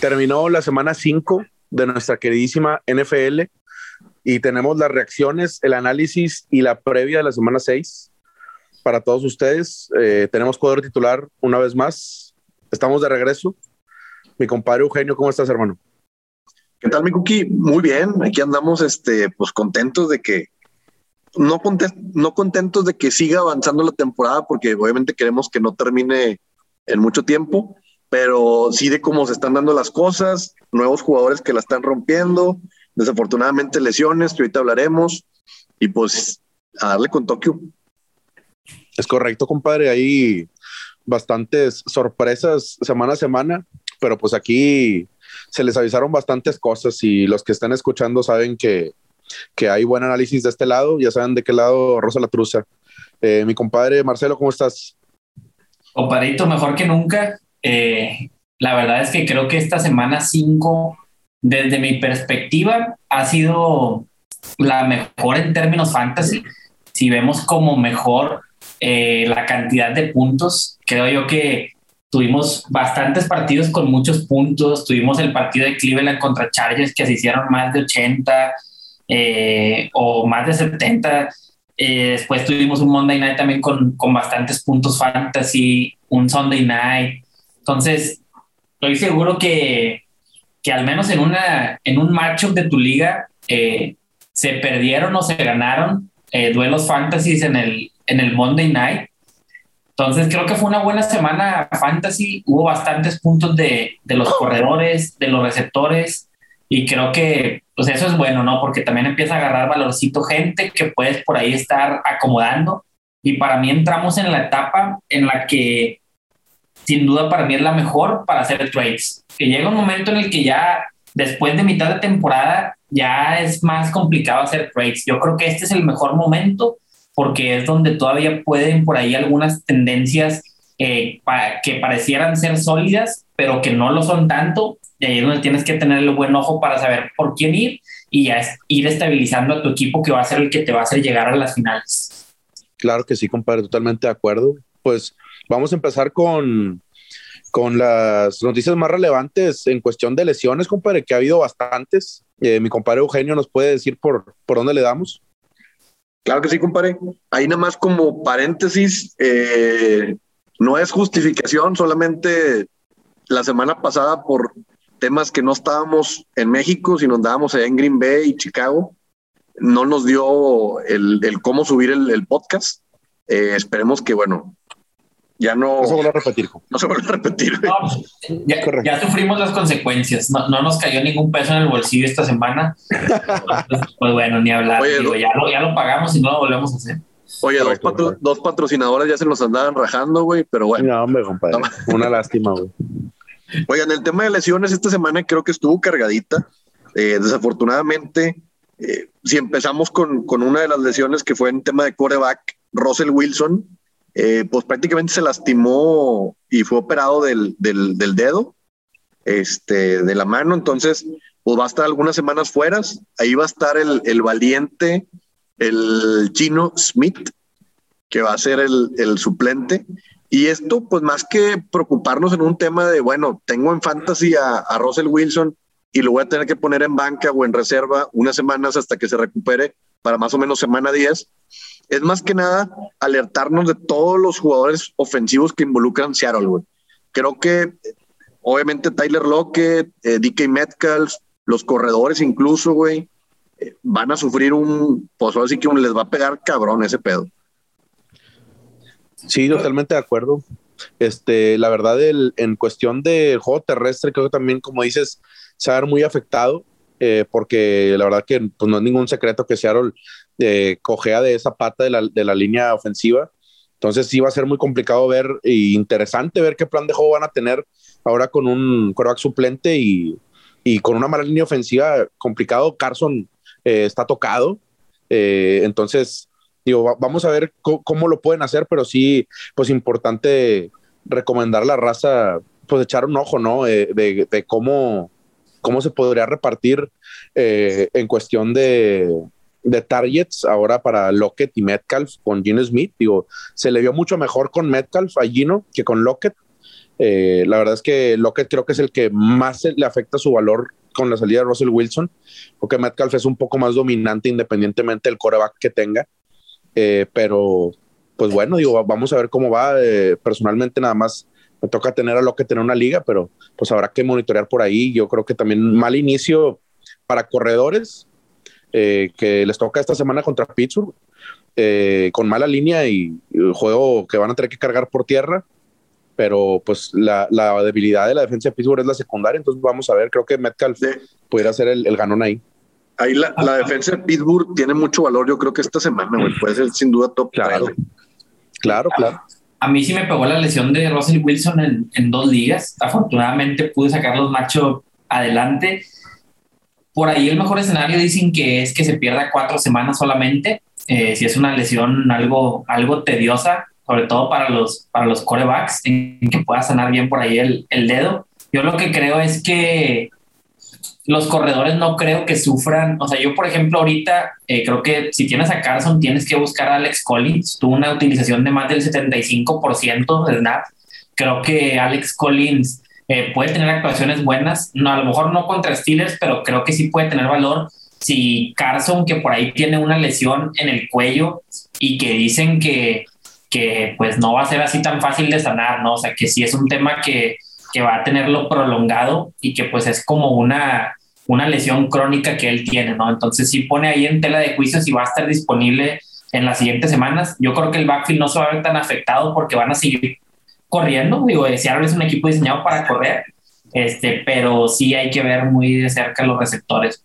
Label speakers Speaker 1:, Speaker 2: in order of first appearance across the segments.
Speaker 1: Terminó la semana 5 de nuestra queridísima NFL y tenemos las reacciones, el análisis y la previa de la semana 6 para todos ustedes. Eh, tenemos cuadro titular una vez más. Estamos de regreso. Mi compadre Eugenio, ¿cómo estás, hermano?
Speaker 2: ¿Qué tal, mi Cookie? Muy bien. Aquí andamos, este, pues contentos de que no, no contentos de que siga avanzando la temporada, porque obviamente queremos que no termine en mucho tiempo, pero sí de cómo se están dando las cosas, nuevos jugadores que la están rompiendo, desafortunadamente lesiones, que ahorita hablaremos, y pues a darle con Tokio.
Speaker 1: Es correcto, compadre. Hay bastantes sorpresas semana a semana, pero pues aquí se les avisaron bastantes cosas y los que están escuchando saben que, que hay buen análisis de este lado, ya saben de qué lado Rosa la Truza. Eh, mi compadre Marcelo, ¿cómo estás?
Speaker 3: Compadrito, mejor que nunca. Eh, la verdad es que creo que esta semana 5, desde mi perspectiva, ha sido la mejor en términos fantasy. Si vemos como mejor eh, la cantidad de puntos, creo yo que tuvimos bastantes partidos con muchos puntos. Tuvimos el partido de Cleveland contra Chargers que se hicieron más de 80 eh, o más de 70. después tuvimos un Monday Night también con, con bastantes puntos fantasy, un Sunday Night, entonces, estoy seguro que, que al menos en, una, en un matchup de tu liga eh, se perdieron o se ganaron eh, duelos fantasies en el, en el Monday Night. Entonces creo que fue una buena semana fantasy. Hubo bastantes puntos de, de los corredores, de los receptores. Y creo que pues eso es bueno, ¿no? Porque también empieza a agarrar valorcito gente que puedes por ahí estar acomodando. Y para mí entramos en la etapa en la que sin duda para mí es la mejor para hacer trades. Que llega un momento en el que ya después de mitad de temporada ya es más complicado hacer trades. Yo creo que este es el mejor momento porque es donde todavía pueden por ahí algunas tendencias eh, que parecieran ser sólidas, pero que no lo son tanto. Y ahí es donde tienes que tener el buen ojo para saber por quién ir y ya ir estabilizando a tu equipo que va a ser el que te va a hacer llegar a las finales.
Speaker 1: Claro que sí, compadre, totalmente de acuerdo. Pues Vamos a empezar con, con las noticias más relevantes en cuestión de lesiones, compadre, que ha habido bastantes. Eh, mi compadre Eugenio nos puede decir por, por dónde le damos.
Speaker 2: Claro que sí, compadre. Ahí nada más como paréntesis, eh, no es justificación, solamente la semana pasada por temas que no estábamos en México, sino andábamos allá en Green Bay y Chicago, no nos dio el, cómo subir el, podcast. Eh, esperemos que, bueno, ya no,
Speaker 1: no se vuelve a repetir.
Speaker 2: No se vuelve a repetir.
Speaker 3: ya, sufrimos las consecuencias. No, nos cayó ningún peso en el bolsillo esta semana. pues, bueno, ni hablar. ya, lo, pagamos y no lo volvemos a hacer.
Speaker 2: Oye, dos, dos, patrocinadores ya se nos andaban rajando, güey, pero bueno.
Speaker 1: No, hombre, compadre. Una lástima, güey.
Speaker 2: Oigan, el tema de lesiones esta semana creo que estuvo cargadita. Eh, desafortunadamente, eh, si empezamos con, con una de las lesiones que fue en tema de coreback, Russell Wilson, eh, pues prácticamente se lastimó y fue operado del, dedo, este, de la mano, entonces pues va a estar algunas semanas fuera, ahí va a estar el, valiente, el chino Smith, que va a ser el, suplente. Y esto, pues más que preocuparnos en un tema de, bueno, tengo en fantasy a, a, Russell Wilson y lo voy a tener que poner en banca o en reserva unas semanas hasta que se recupere para más o menos semana 10, es más que nada alertarnos de todos los jugadores ofensivos que involucran Seattle, Creo que obviamente Tyler Lockett, eh, DK Metcalf, los corredores incluso, güey, eh, van a sufrir un, pues así que les va a pegar cabrón ese pedo.
Speaker 1: Sí, totalmente de acuerdo. Este, la verdad, el, en cuestión de juego terrestre, creo que también, como dices, se va a ver muy afectado. Eh, porque la verdad que pues, no es ningún secreto que Seattle eh, cojea de esa pata de la, de la, línea ofensiva. Entonces sí va a ser muy complicado ver e interesante ver qué plan de juego van a tener ahora con un quarterback suplente y, y con una mala línea ofensiva complicado. Carson eh, está tocado. Eh, entonces, digo, vamos a ver cómo, lo pueden hacer, pero sí, pues importante recomendar a la raza, pues echar un ojo, ¿no? de, de cómo cómo se podría repartir eh, en cuestión de, de, targets ahora para Lockett y Metcalf con Gino Smith. Digo, se le vio mucho mejor con Metcalf a Gino que con Lockett. Eh, la verdad es que Lockett creo que es el que más le afecta su valor con la salida de Russell Wilson, porque Metcalf es un poco más dominante independientemente del coreback que tenga. Eh, pero, pues bueno, digo, vamos a ver cómo va. Eh, personalmente, nada más me toca tener a Lockett en una liga, pero pues habrá que monitorear por ahí. Yo creo que también mal inicio para corredores que les toca esta semana contra Pittsburgh. con mala línea y, y juego que van a tener que cargar por tierra pero pues la, la, debilidad de la defensa de Pittsburgh es la secundaria, entonces vamos a ver, creo que Metcalf pudiera ser el, el, ganón ahí.
Speaker 2: Ahí la, la, defensa de Pittsburgh tiene mucho valor, yo creo que esta semana, güey, puede ser sin duda top.
Speaker 1: Claro, claro, claro.
Speaker 3: A mí sí me pegó la lesión de Russell Wilson en, en dos ligas. Afortunadamente pude sacar los machos adelante. Por ahí el mejor escenario dicen que es que se pierda cuatro semanas solamente. Eh, si es una lesión algo, algo tediosa, sobre todo para los, para los corebacks, en que pueda sanar bien por ahí el, el dedo. Yo lo que creo es que los corredores no creo que sufran. O sea, yo, por ejemplo, ahorita eh, creo que si tienes a Carson, tienes que buscar a Alex Collins. Tuvo una utilización de más del 75% de snap. Creo que Alex Collins eh, puede tener actuaciones buenas. No, a lo mejor no contra Steelers, pero creo que sí puede tener valor. Si Carson, que por ahí tiene una lesión en el cuello y que dicen que que pues no va a ser así tan fácil de sanar, ¿no? O sea, que sí es un tema que, que va a tenerlo prolongado y que pues es como una, una lesión crónica que él tiene, ¿no? Entonces sí pone ahí en tela de juicio si va a estar disponible en las siguientes semanas. Yo creo que el backfield no se va a ver tan afectado porque van a seguir corriendo. Digo, Seattle es un equipo diseñado para correr, este, pero sí hay que ver muy de cerca los receptores.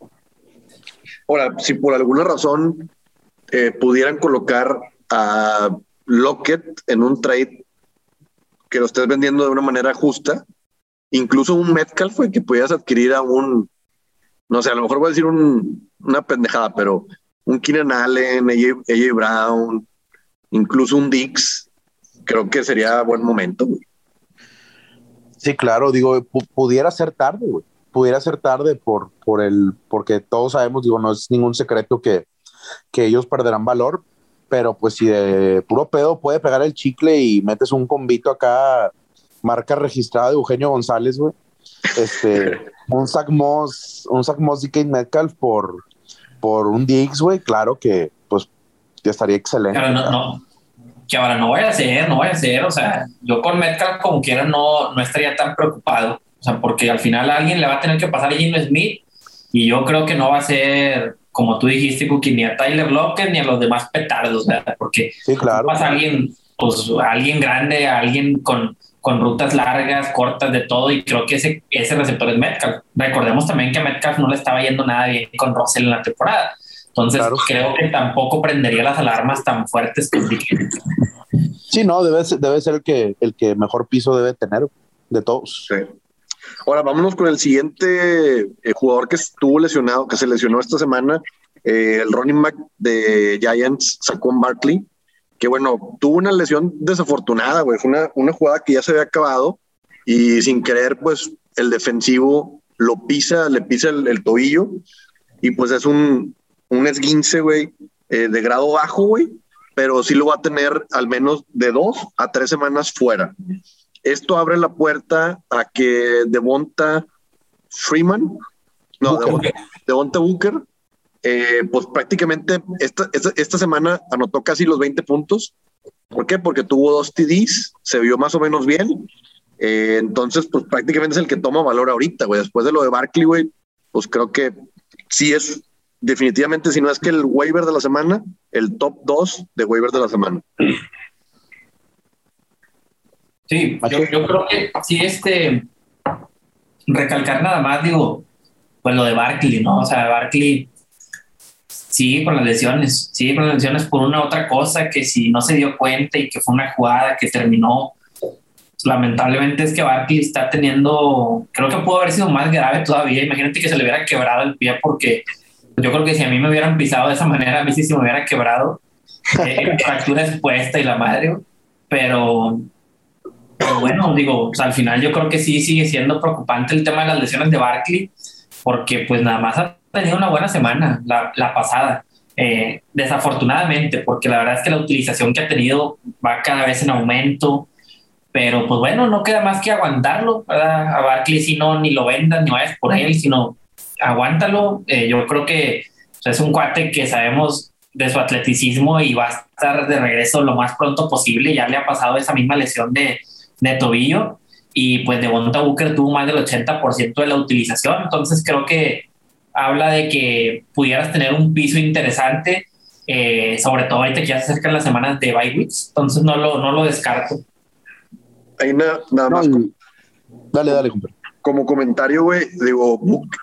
Speaker 2: Ahora, si por alguna razón eh, pudieran colocar a Lockett en un trade que lo estés vendiendo de una manera justa, incluso un Metcalf que podías adquirir a un, no sé, a lo mejor voy a decir un, una pendejada, pero un Keenan Allen, AJ, Brown, incluso un Dix, creo que sería buen momento.
Speaker 1: Sí, claro, digo, pudiera ser tarde, güey. Pudiera ser tarde por, por el, porque todos sabemos, digo, no es ningún secreto que, que ellos perderán valor, pero pues si de puro pedo puede pegar el chicle y metes un convito acá, marca registrada de Eugenio González, güey. Este, un Zach Moss, un Zach Moss y Kate Metcalf por, por un Diggs, güey, claro que pues ya estaría excelente.
Speaker 3: Pero no, no, que ahora no vaya a ser, no vaya a ser, o sea, yo con Metcalf como quiera no, no estaría tan preocupado, o sea, porque al final a alguien le va a tener que pasar a Jim Smith y yo creo que no va a ser como tú dijiste, Cookie, ni a Tyler Lockett ni a los demás petardos, ¿verdad? Porque
Speaker 1: sí, claro.
Speaker 3: pasa a alguien, pues a alguien grande, a alguien con, con rutas largas, cortas, de todo, y creo que ese, ese receptor es Metcalf. Recordemos también que a Metcalf no le estaba yendo nada bien con Russell en la temporada. Entonces, creo que tampoco prendería las alarmas tan fuertes que
Speaker 1: Sí, no, debe ser, debe ser el que, el que mejor piso debe tener de todos.
Speaker 2: Sí. Ahora vámonos con el siguiente eh, jugador que estuvo lesionado, que se lesionó esta semana, eh, el running back de Giants, Saquon Barkley, que bueno, tuvo una lesión desafortunada, güey, fue una, una jugada que ya se había acabado y sin querer, pues el defensivo lo pisa, le pisa el, tobillo y pues es un, un esguince, güey, eh, de grado bajo, güey, pero sí lo va a tener al menos de dos a tres semanas fuera. Esto abre la puerta a que Devonta Freeman, no, Devonta, Booker, eh, pues prácticamente esta, esta, semana anotó casi los 20 puntos. ¿Por qué? Porque tuvo dos TDs, se vio más o menos bien. Eh, entonces, pues prácticamente es el que toma valor ahorita, güey. Después de lo de Barkley, güey, pues creo que sí es definitivamente, si no es que el waiver de la semana, el top 2 de waiver de la semana.
Speaker 3: Sí, yo, creo que sí, este, recalcar nada más, digo, pues lo de Barkley, ¿no? O sea, Barkley sigue con las lesiones, sigue con las lesiones por una otra cosa que si no se dio cuenta y que fue una jugada que terminó, lamentablemente es que Barkley está teniendo, creo que pudo haber sido más grave todavía, imagínate que se le hubiera quebrado el pie porque yo creo que si a mí me hubieran pisado de esa manera, a mí sí se me hubiera quebrado, eh, fractura expuesta y la madre, pero pero bueno, digo, pues, al final yo creo que sí sigue siendo preocupante el tema de las lesiones de Barkley, porque pues nada más ha tenido una buena semana la, la pasada. Eh, desafortunadamente, porque la verdad es que la utilización que ha tenido va cada vez en aumento. Pero pues bueno, no queda más que aguantarlo, ¿verdad? A Barkley si no, ni lo vendan, ni vayas por él, sino aguántalo. Eh, yo creo que es un cuate que sabemos de su atleticismo y va a estar de regreso lo más pronto posible. Ya le ha pasado esa misma lesión de, de tobillo y pues de Bonta Booker tuvo más del 80% de la utilización. Entonces creo que habla de que pudieras tener un piso interesante, eh, sobre todo ahorita que ya se acercan las semanas de bye weeks. Entonces no lo, no lo descarto.
Speaker 2: Ahí nada más.
Speaker 1: dale, dale,
Speaker 2: como comentario, güey, digo,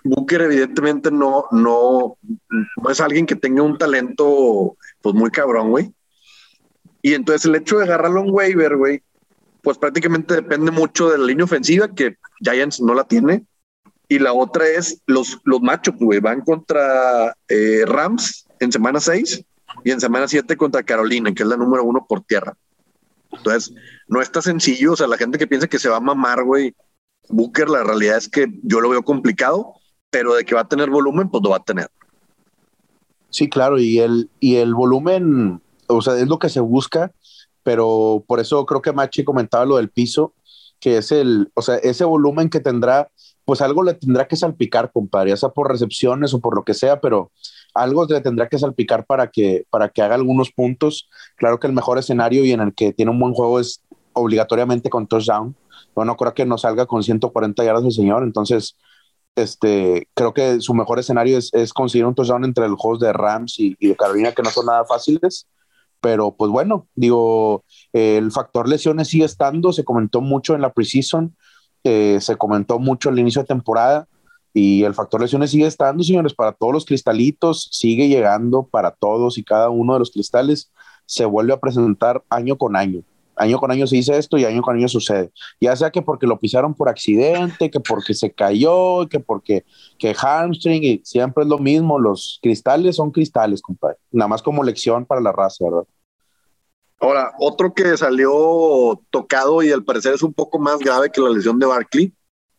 Speaker 2: Booker evidentemente no, no, no es alguien que tenga un talento, pues muy cabrón, güey. Y entonces el hecho de agarrarlo en waiver, güey, pues prácticamente depende mucho de la línea ofensiva, que Giants no la tiene. Y la otra es los, los machos, güey, van contra eh, Rams en semana 6 y en semana 7 contra Carolina, que es la número uno por tierra. Entonces, no está sencillo, o sea, la gente que piensa que se va a mamar, güey, Booker, la realidad es que yo lo veo complicado, pero de que va a tener volumen, pues lo va a tener.
Speaker 1: Sí, claro, y el, y el volumen, o sea, es lo que se busca, pero por eso creo que Machi comentaba lo del piso, que es el, o sea, ese volumen que tendrá, pues algo le tendrá que salpicar, compadre, ya sea por recepciones o por lo que sea, pero algo le tendrá que salpicar para que, para que haga algunos puntos. Claro que el mejor escenario y en el que tiene un buen juego es obligatoriamente con touchdown, bueno, creo que no salga con 140 yardas el señor, entonces este, creo que su mejor escenario es, conseguir un touchdown entre los juegos de Rams y, de Carolina, que no son nada fáciles. Pero pues bueno, digo, el factor lesiones sigue estando, se comentó mucho en la preseason, eh, se comentó mucho al inicio de temporada y el factor lesiones sigue estando, señores, para todos los cristalitos, sigue llegando para todos y cada uno de los cristales, se vuelve a presentar año con año año con año se dice esto y año con año sucede. Ya sea que porque lo pisaron por accidente, que porque se cayó, que porque que hamstring, y siempre es lo mismo. Los cristales son cristales, compadre. Nada más como lección para la raza, ¿verdad?
Speaker 2: Ahora, otro que salió tocado y al parecer es un poco más grave que la lesión de Barkley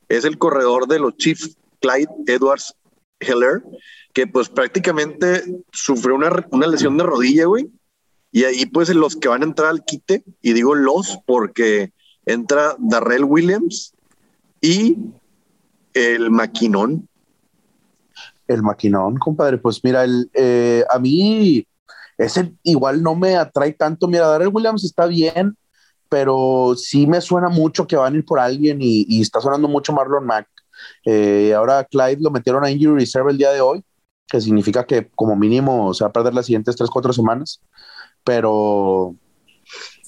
Speaker 2: es el corredor de los Chiefs, Clyde Edwards Heller, que pues prácticamente sufrió una, una lesión de rodilla, güey, y ahí pues los que van a entrar al quite, y digo los porque entra Darrell Williams y el Maquinón.
Speaker 1: El Maquinón, compadre, pues mira, el, eh, a mí ese igual no me atrae tanto. Mira, Darrell Williams está bien, pero sí me suena mucho que van a ir por alguien y, está sonando mucho Marlon Mack. Eh, ahora Clyde lo metieron a Injury Reserve el día de hoy, que significa que como mínimo se va a perder las siguientes 3-4 semanas pero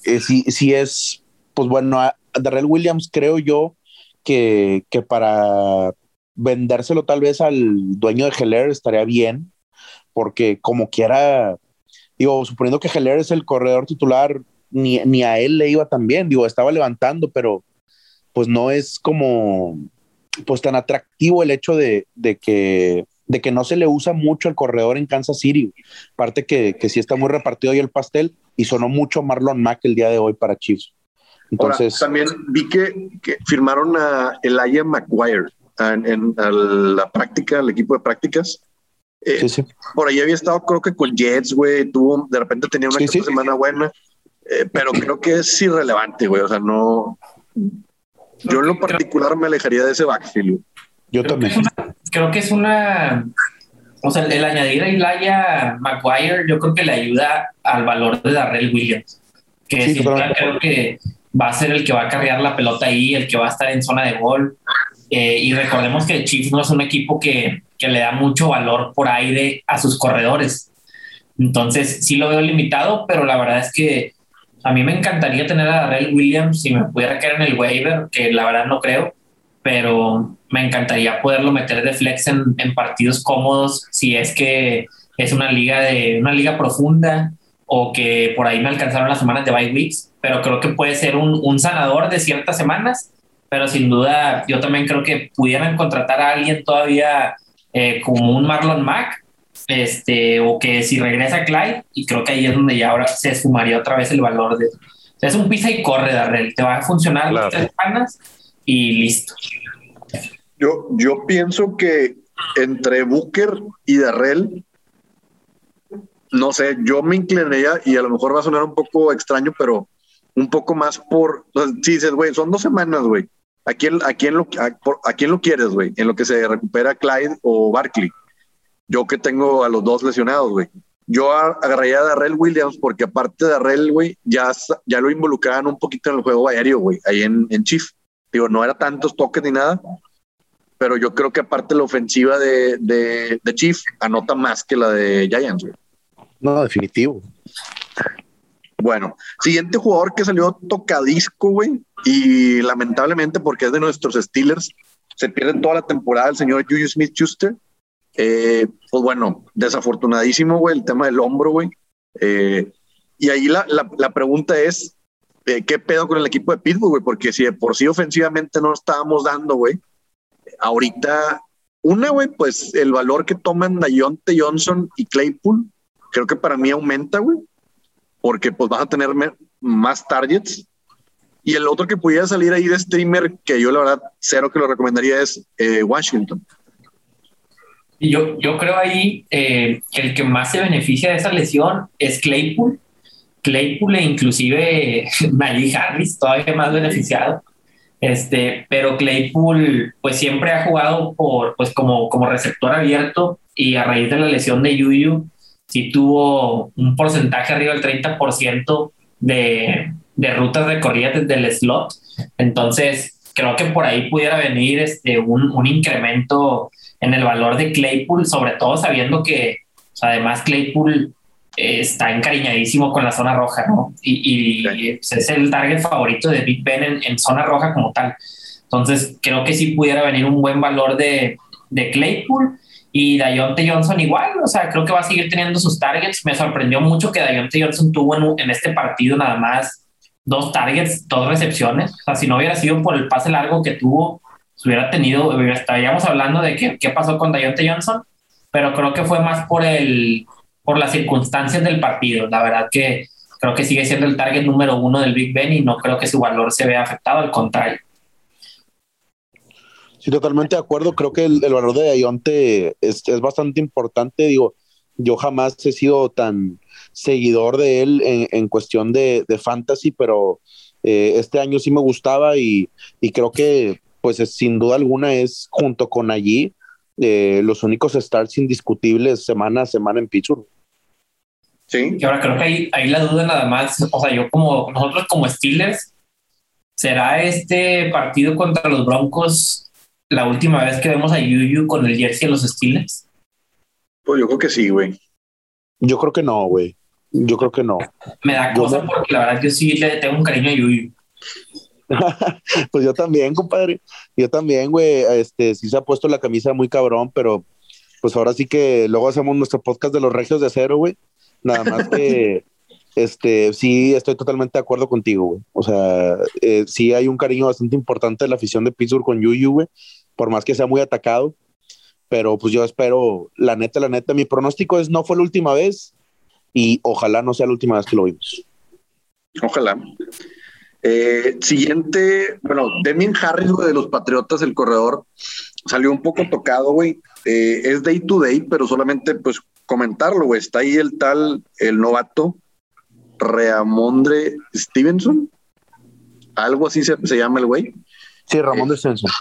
Speaker 1: eh, sí, es, pues bueno, a Darrell Williams creo yo que, que para vendérselo tal vez al dueño de Heller estaría bien, porque como quiera, digo, suponiendo que Heller es el corredor titular, ni, ni a él le iba tan bien, digo, estaba levantando, pero pues no es como, pues tan atractivo el hecho de, de que de que no se le usa mucho el corredor en Kansas City. Aparte que, que sí está muy repartido ahí el pastel y sonó mucho Marlon Mack el día de hoy para Chiefs.
Speaker 2: Entonces, también vi que, que, firmaron a Elijah McGuire en, la práctica, el equipo de prácticas. Eh, sí, sí. Por ahí había estado, creo que con Jets, güey, tuvo, de repente tenía una semana buena, eh, pero creo que es irrelevante, güey, o sea, no. Yo en lo particular me alejaría de ese backfield.
Speaker 1: Yo también.
Speaker 3: creo que es una. O sea, el añadir a Ilaya McGuire, yo creo que le ayuda al valor de Darrell Williams. Que creo que va a ser el que va a cargar la pelota ahí, el que va a estar en zona de gol. Eh, y recordemos que Chiefs no es un equipo que, que le da mucho valor por aire a sus corredores. Entonces, sí lo veo limitado, pero la verdad es que a mí me encantaría tener a Darrell Williams si me pudiera quedar en el waiver, que la verdad no creo pero me encantaría poderlo meter de flex en, partidos cómodos si es que es una liga de una liga profunda o que por ahí me alcanzaron las semanas de bye weeks, pero creo que puede ser un, sanador de ciertas semanas, pero sin duda yo también creo que pudieran contratar a alguien todavía eh, como un Marlon Mack, este, o que si regresa Clyde, y creo que ahí es donde ya ahora se sumaría otra vez el valor de... es un pisa y corre, Darrell, te va a funcionar las tres semanas y listo.
Speaker 2: Yo, yo pienso que entre Booker y Darrell, no sé, yo me inclinaría, y a lo mejor va a sonar un poco extraño, pero un poco más por, si dices, güey, son dos semanas, güey. ¿A quién, a quién lo, a, quién lo quieres, güey? En lo que se recupera Clyde o Barkley. Yo que tengo a los dos lesionados, güey. Yo agarraría a Darrell Williams porque aparte de Darrell, güey, ya, ya lo involucraban un poquito en el juego aéreo, güey, ahí en, en Chief. Digo, no era tantos toques ni nada, pero yo creo que aparte la ofensiva de, de, de Chief anota más que la de Giants, güey.
Speaker 1: No, definitivo.
Speaker 2: Bueno, siguiente jugador que salió tocadisco, güey, y lamentablemente porque es de nuestros Steelers, se pierde toda la temporada el señor Juju Smith-Schuster. Eh, pues bueno, desafortunadísimo, güey, el tema del hombro, güey. Eh, y ahí la, la, pregunta es, eh, ¿qué pedo con el equipo de Pittsburgh, güey? Porque si de por sí ofensivamente no estábamos dando, güey, ahorita, una, güey, pues el valor que toman Dayonte Johnson y Claypool, creo que para mí aumenta, güey porque pues vas a tener más targets. Y el otro que pudiera salir ahí de streamer, que yo la verdad cero que lo recomendaría es eh, Washington.
Speaker 3: Yo, yo creo ahí eh, que el que más se beneficia de esa lesión es Claypool. Claypool e inclusive Najee Harris, todavía más beneficiado. Este, pero Claypool pues siempre ha jugado por, pues como, como receptor abierto y a raíz de la lesión de Yuyu, sí tuvo un porcentaje arriba del 30% de, de rutas recorridas desde el slot. Entonces, creo que por ahí pudiera venir este, un, un incremento en el valor de Claypool, sobre todo sabiendo que además Claypool eh, está encariñadísimo con la zona roja, ¿no? Y, y es el target favorito de Big Ben en, en, zona roja como tal. Entonces, creo que sí pudiera venir un buen valor de, de Claypool. Y Dayonte Johnson igual, o sea, creo que va a seguir teniendo sus targets. Me sorprendió mucho que Dayonte Johnson tuvo en, en, este partido nada más dos targets, dos recepciones. O sea, si no hubiera sido por el pase largo que tuvo, se hubiera tenido, estaríamos hablando de qué, qué pasó con Dayonte Johnson, pero creo que fue más por, el, por las circunstancias del partido. La verdad que creo que sigue siendo el target número uno del Big Ben y no creo que su valor se vea afectado, al contrario.
Speaker 1: Sí, totalmente de acuerdo. Creo que el, valor de Ayonte es, es, bastante importante. Digo, yo jamás he sido tan seguidor de él en, en cuestión de, de, fantasy, pero eh, este año sí me gustaba y, y creo que, pues, es, sin duda alguna, es junto con allí eh, los únicos starts indiscutibles semana a semana en Pittsburgh.
Speaker 3: Sí. Y ahora creo que ahí, ahí la duda nada más, o sea, yo como nosotros como Steelers, ¿será este partido contra los Broncos la última vez que vemos a Yuyu con el jersey de los Steelers?
Speaker 2: Pues yo creo que sí, güey.
Speaker 1: Yo creo que no, güey. Yo creo que no.
Speaker 3: Me da cosa porque la verdad que sí le tengo un cariño a Yuyu.
Speaker 1: pues yo también, compadre. Yo también, güey. Este, sí se ha puesto la camisa muy cabrón, pero pues ahora sí que luego hacemos nuestro podcast de los regios de acero, güey. Nada más que, este, sí, estoy totalmente de acuerdo contigo, güey. O sea, eh, sí hay un cariño bastante importante de la afición de Pittsburgh con Yuyu, güey por más que sea muy atacado. Pero pues yo espero, la neta, la neta, mi pronóstico es no fue la última vez y ojalá no sea la última vez que lo vimos.
Speaker 2: Ojalá. Eh, siguiente, bueno, Deming Harris, de los Patriotas, el corredor, salió un poco tocado, güey. Eh, es day to day, pero solamente pues comentarlo, güey. Está ahí el tal, el novato, Reamondre Stevenson. Algo así se, llama el güey.
Speaker 1: Sí, Ramón de Stevenson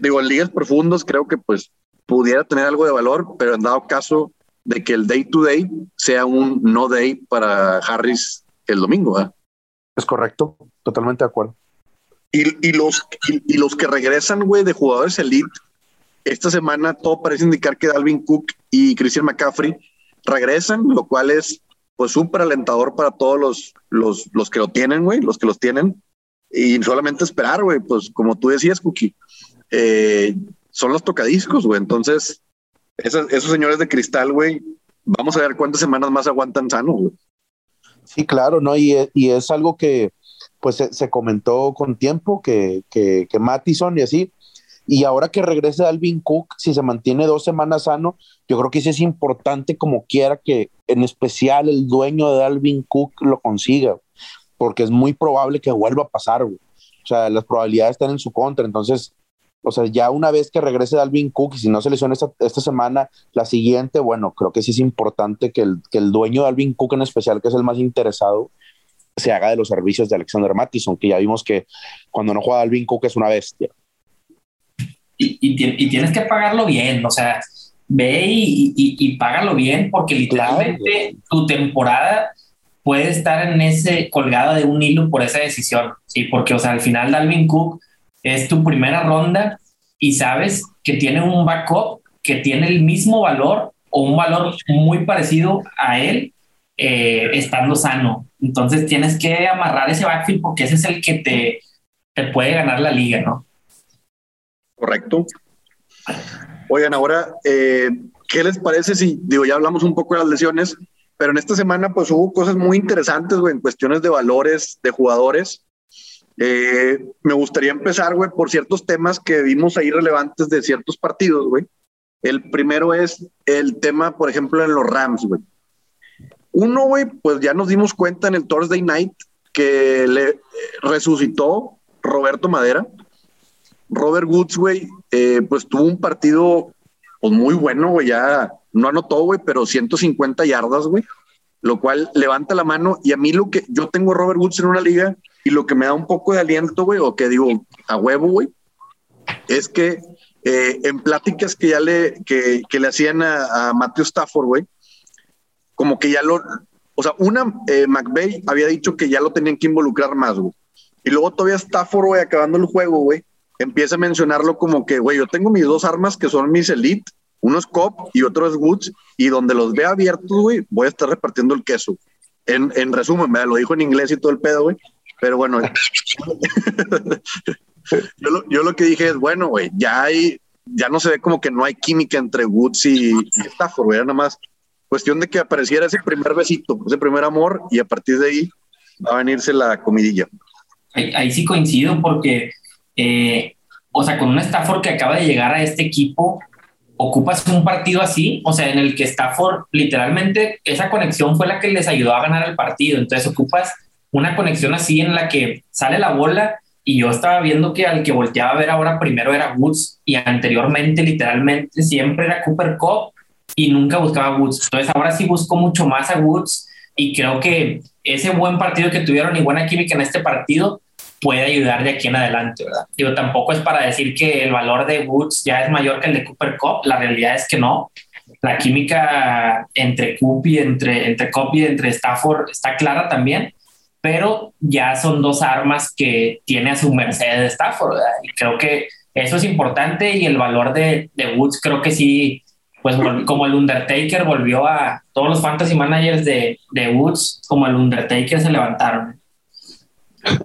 Speaker 2: digo, en ligas profundos creo que pues pudiera tener algo de valor, pero en dado caso de que el day to day sea un no day para Harris el domingo. ¿eh?
Speaker 1: Es correcto, totalmente de acuerdo.
Speaker 2: Y, y los, y, los que regresan, güey, de jugadores elite, esta semana todo parece indicar que Dalvin Cook y Christian McCaffrey regresan, lo cual es pues súper alentador para todos los, los, los que lo tienen, güey, los que los tienen. Y solamente esperar, güey, pues como tú decías, Cookie, eh, son los tocadiscos, güey. Entonces, esos, señores de cristal, güey, vamos a ver cuántas semanas más aguantan güey.
Speaker 1: Sí, claro, ¿no? Y, y, es algo que pues se, se comentó con tiempo, que, que, que Mattison y así. Y ahora que regrese Alvin Cook, si se mantiene dos semanas sano, yo creo que sí es importante como quiera que en especial el dueño de Alvin Cook lo consiga, porque es muy probable que vuelva a pasar. O sea, las probabilidades están en su contra, entonces o sea, ya una vez que regrese Dalvin Cook, y si no se lesiona esta, esta semana, la siguiente, bueno, creo que sí es importante que el, que el dueño de Alvin Cook en especial, que es el más interesado, se haga de los servicios de Alexander Mattison, que ya vimos que cuando no juega Alvin Cook es una bestia.
Speaker 3: Y, y, tienes que pagarlo bien, o sea, ve y, y págalo bien, porque literalmente tu temporada puede estar en ese colgado de un hilo por esa decisión, ¿sí? Porque, o sea, al final Dalvin Cook es tu primera ronda y sabes que tiene un backup que tiene el mismo valor o un valor muy parecido a él eh, estando sano. Entonces tienes que amarrar ese backfield porque ese es el que te, te puede ganar la liga, ¿no?
Speaker 2: Correcto. Oigan, ahora, eh, ¿qué les parece si, digo, ya hablamos un poco de las lesiones, pero en esta semana pues hubo cosas muy interesantes, güey, en cuestiones de valores de jugadores. Eh, me gustaría empezar, güey, por ciertos temas que vimos ahí relevantes de ciertos partidos, güey. El primero es el tema, por ejemplo, en los Rams, güey. Uno, güey, pues ya nos dimos cuenta en el Thursday Night que le resucitó Roberto Madera. Robert Woods, güey, eh, pues tuvo un partido pues, muy bueno, güey, ya no anotó, güey, pero 150 yardas, güey, lo cual levanta la mano. Y a mí lo que yo tengo a Robert Woods en una liga y lo que me da un poco de aliento, güey, o que digo a huevo, güey, es que eh, en pláticas que ya le, que, le hacían a, Matthew Stafford, güey, como que ya lo, o sea, una, eh, McVeigh había dicho que ya lo tenían que involucrar más, güey. Y luego todavía Stafford, güey, acabando el juego, güey, empieza a mencionarlo como que, güey, yo tengo mis dos armas que son mis Elite, uno es Cop y otro es Woods, y donde los vea abiertos, güey, voy a estar repartiendo el queso. En, en resumen, me lo dijo en inglés y todo el pedo, güey, pero bueno, yo, lo, yo, lo, que dije es, bueno, güey, ya hay, ya no se ve como que no hay química entre Woods y, Stafford, güey, nada más cuestión de que apareciera ese primer besito, ese primer amor, y a partir de ahí va a venirse la comidilla.
Speaker 3: Ahí, sí coincido porque, eh, o sea, con un Stafford que acaba de llegar a este equipo, ocupas un partido así, o sea, en el que Stafford literalmente esa conexión fue la que les ayudó a ganar el partido. Entonces ocupas una conexión así en la que sale la bola y yo estaba viendo que al que volteaba a ver ahora primero era Woods y anteriormente literalmente siempre era Cooper Cup y nunca buscaba Woods. Entonces ahora sí busco mucho más a Woods y creo que ese buen partido que tuvieron y buena química en este partido puede ayudar de aquí en adelante, ¿verdad? Digo, tampoco es para decir que el valor de Woods ya es mayor que el de Cooper Cup, la realidad es que no. La química entre Cup y entre, entre Cup y entre Stafford está clara también, pero ya son dos armas que tiene a su merced Stafford, ¿verdad? Y creo que eso es importante y el valor de, de Woods creo que sí, pues como el Undertaker volvió a todos los fantasy managers de, de Woods, como el Undertaker se levantaron.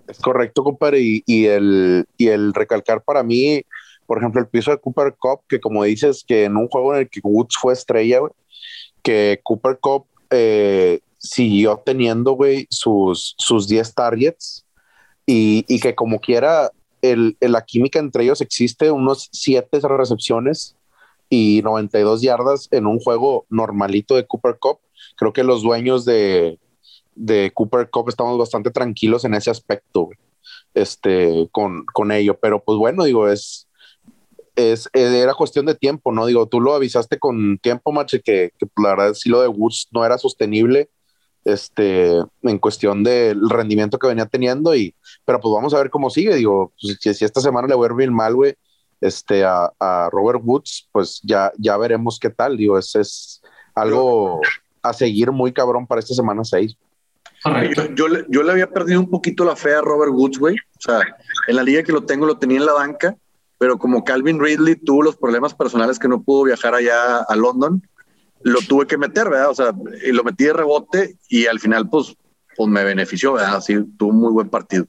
Speaker 1: Es correcto, compadre. Y, el, y el recalcar para mí, por ejemplo, el piso de Cooper Cup, que como dices, que en un juego en el que Woods fue estrella, que Cooper Cup eh, siguió teniendo, güey, sus, sus 10 targets y, y, que como quiera, el, la química entre ellos existe, unos 7 recepciones y 92 yardas en un juego normalito de Cooper Cup. Creo que los dueños de, de Cooper Cup estamos bastante tranquilos en ese aspecto, este, con, con ello. Pero pues bueno, digo, es, es, era cuestión de tiempo, ¿no? Digo, tú lo avisaste con tiempo, Mache, que, que la verdad sí lo de Woods no era sostenible este, en cuestión del rendimiento que venía teniendo, y, pero pues vamos a ver cómo sigue, digo, pues, si, esta semana le voy a ir mal, güey, este, a, a, Robert Woods, pues ya, ya veremos qué tal, digo, es, es algo a seguir muy cabrón para esta semana 6.
Speaker 2: Yo, yo, le había perdido un poquito la fe a Robert Woods, güey. O sea, en la liga que lo tengo lo tenía en la banca, pero como Calvin Ridley tuvo los problemas personales que no pudo viajar allá a London, lo tuve que meter, ¿verdad? O sea, y lo metí de rebote y al final, pues, pues me benefició, ¿verdad? Así tuvo un muy buen partido.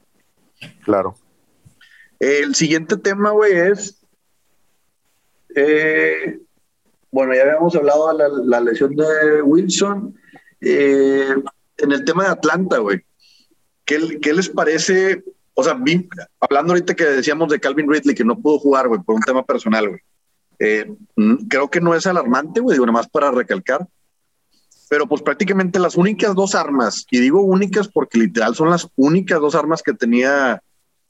Speaker 1: Claro.
Speaker 2: El siguiente tema, güey, es. Eh, bueno, ya habíamos hablado de la, la lesión de Wilson. Eh, en el tema de Atlanta, güey, ¿qué, ¿qué, les parece? O sea, hablando ahorita que decíamos de Calvin Ridley, que no pudo jugar, güey, por un tema personal, güey. Eh, creo que no es alarmante, güey, digo, nada más para recalcar. Pero pues prácticamente las únicas dos armas, y digo únicas porque literal son las únicas dos armas que tenía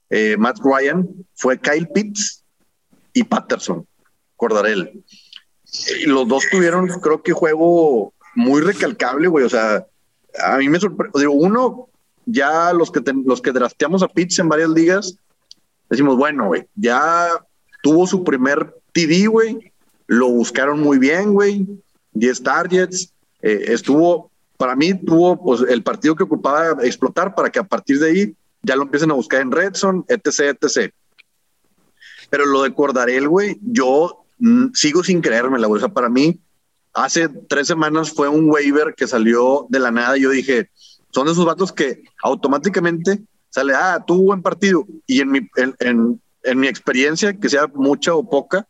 Speaker 2: eh, Matt Ryan, fue Kyle Pitts y Patterson, Cordarel. Y los dos tuvieron, creo que juego muy recalcable, güey. O sea, a mí me sorprendió. Uno, ya los que, los que drafteamos a Pitts en varias ligas, decimos, bueno, güey, ya tuvo su primer TD, güey, lo buscaron muy bien, güey, 10 targets, eh, estuvo, para mí tuvo pues el partido que ocupaba explotar para que a partir de ahí ya lo empiecen a buscar en Redson, etc, etc. Pero lo de Cordarel, güey, yo mm, sigo sin creérmela, güey. O sea, para mí, hace tres semanas fue un waiver que salió de la nada. Y yo dije, son esos vatos que automáticamente sale, ah, tuvo buen partido. Y en mi, en, en, mi experiencia, que sea mucha o poca,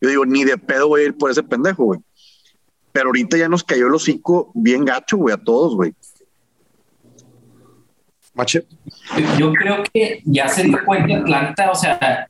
Speaker 2: yo digo, ni de pedo voy a ir por ese pendejo, güey. Pero ahorita ya nos cayó el hocico bien gacho, güey, a todos, güey.
Speaker 1: Mache.
Speaker 3: Yo creo que ya se dio cuenta Atlanta, o sea,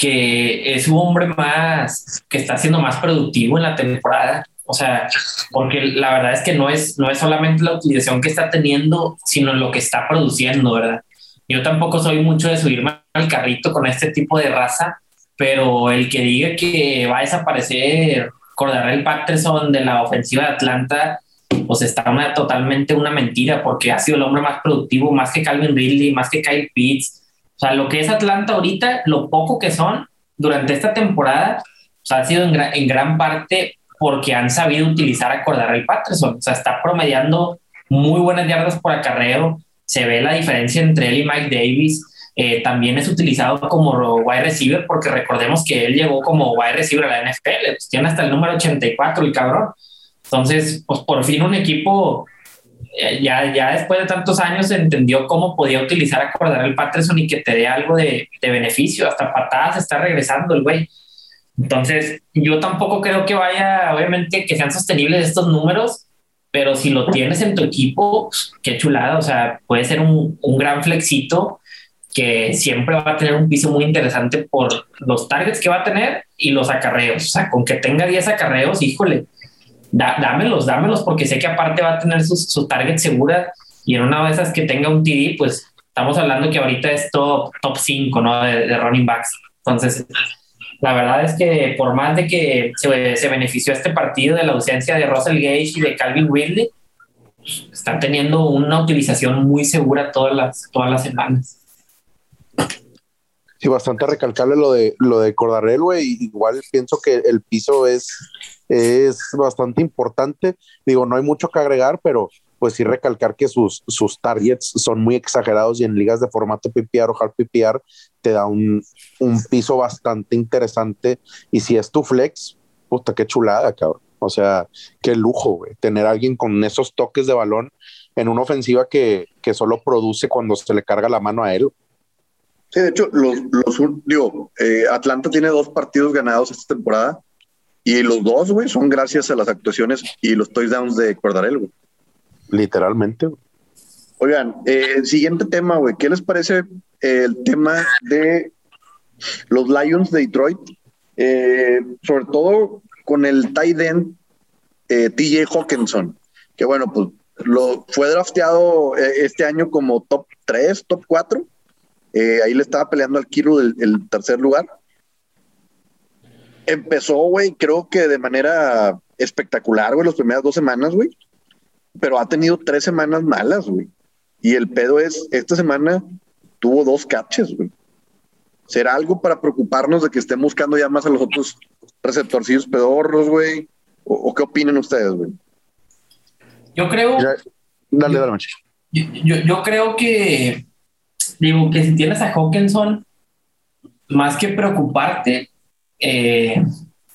Speaker 3: que es un hombre más, que está siendo más productivo en la temporada. O sea, porque la verdad es que no es, no es solamente la utilización que está teniendo, sino lo que está produciendo, ¿verdad? Yo tampoco soy mucho de subirme al carrito con este tipo de raza, pero el que diga que va a desaparecer el Patterson de la ofensiva de Atlanta, pues está una, totalmente una mentira, porque ha sido el hombre más productivo, más que Calvin Ridley, más que Kyle Pitts. O sea, lo que es Atlanta ahorita, lo poco que son durante esta temporada, pues ha sido en, en gran parte porque han sabido utilizar a Cordarrelle Patterson. O sea, está promediando muy buenas yardas por acarreo. Se ve la diferencia entre él y Mike Davis. Eh, también es utilizado como wide receiver porque recordemos que él llegó como wide receiver a la NFL. Pues tiene hasta el número 84 el cabrón. Entonces, pues por fin un equipo ya, ya después de tantos años entendió cómo podía utilizar a Cordarrelle Patterson y que te dé algo de, de beneficio. Hasta patadas está regresando el güey. Entonces, yo tampoco creo que vaya, obviamente, que sean sostenibles estos números, pero si lo tienes en tu equipo, pues, qué chulada, o sea, puede ser un, un, gran flexito que siempre va a tener un piso muy interesante por los targets que va a tener y los acarreos, o sea, con que tenga 10 acarreos, híjole, dámelos, dámelos, porque sé que aparte va a tener su, su target segura y en una de esas que tenga un TD, pues estamos hablando que ahorita es top, top 5, ¿no? De, de running backs. Entonces, la verdad es que por más de que se, benefició este partido de la ausencia de Russell Gage y de Calvin Ridley, están teniendo una utilización muy segura todas las, todas las semanas.
Speaker 1: Sí, bastante recalcarle lo de lo de Cordarel, güey. Igual pienso que el piso es, es bastante importante. Digo, no hay mucho que agregar, pero pues sí recalcar que sus, sus targets son muy exagerados y en ligas de formato PPR o hard PPR te da un, un piso bastante interesante. Y si es tu flex, puta, qué chulada, cabrón. O sea, qué lujo, tener a alguien con esos toques de balón en una ofensiva que, que solo produce cuando se le carga la mano a él.
Speaker 2: Sí, de hecho, los, los digo, eh, Atlanta tiene dos partidos ganados esta temporada y los dos, güey, son gracias a las actuaciones y los touchdowns de Cordarel, güey.
Speaker 1: Literalmente.
Speaker 2: Oigan, eh, siguiente tema, güey. ¿Qué les parece el tema de los Lions de Detroit? Eh, sobre todo con el tight end eh, TJ Hawkinson, que bueno, pues lo fue drafteado este año como top 3, top 4. ahí le estaba peleando al Kiro el, el tercer lugar. Empezó, güey, creo que de manera espectacular, güey, las primeras dos semanas, güey pero ha tenido tres semanas malas, güey. Y el pedo es, esta semana tuvo dos catches, güey. ¿Será algo para preocuparnos de que estén buscando ya más a los otros receptorcillos pedorros, güey? ¿O, qué opinan ustedes, güey?
Speaker 3: Yo creo.
Speaker 1: dale, dale,
Speaker 3: yo, yo, creo que. Digo que si tienes a Hawkinson, más que preocuparte, eh,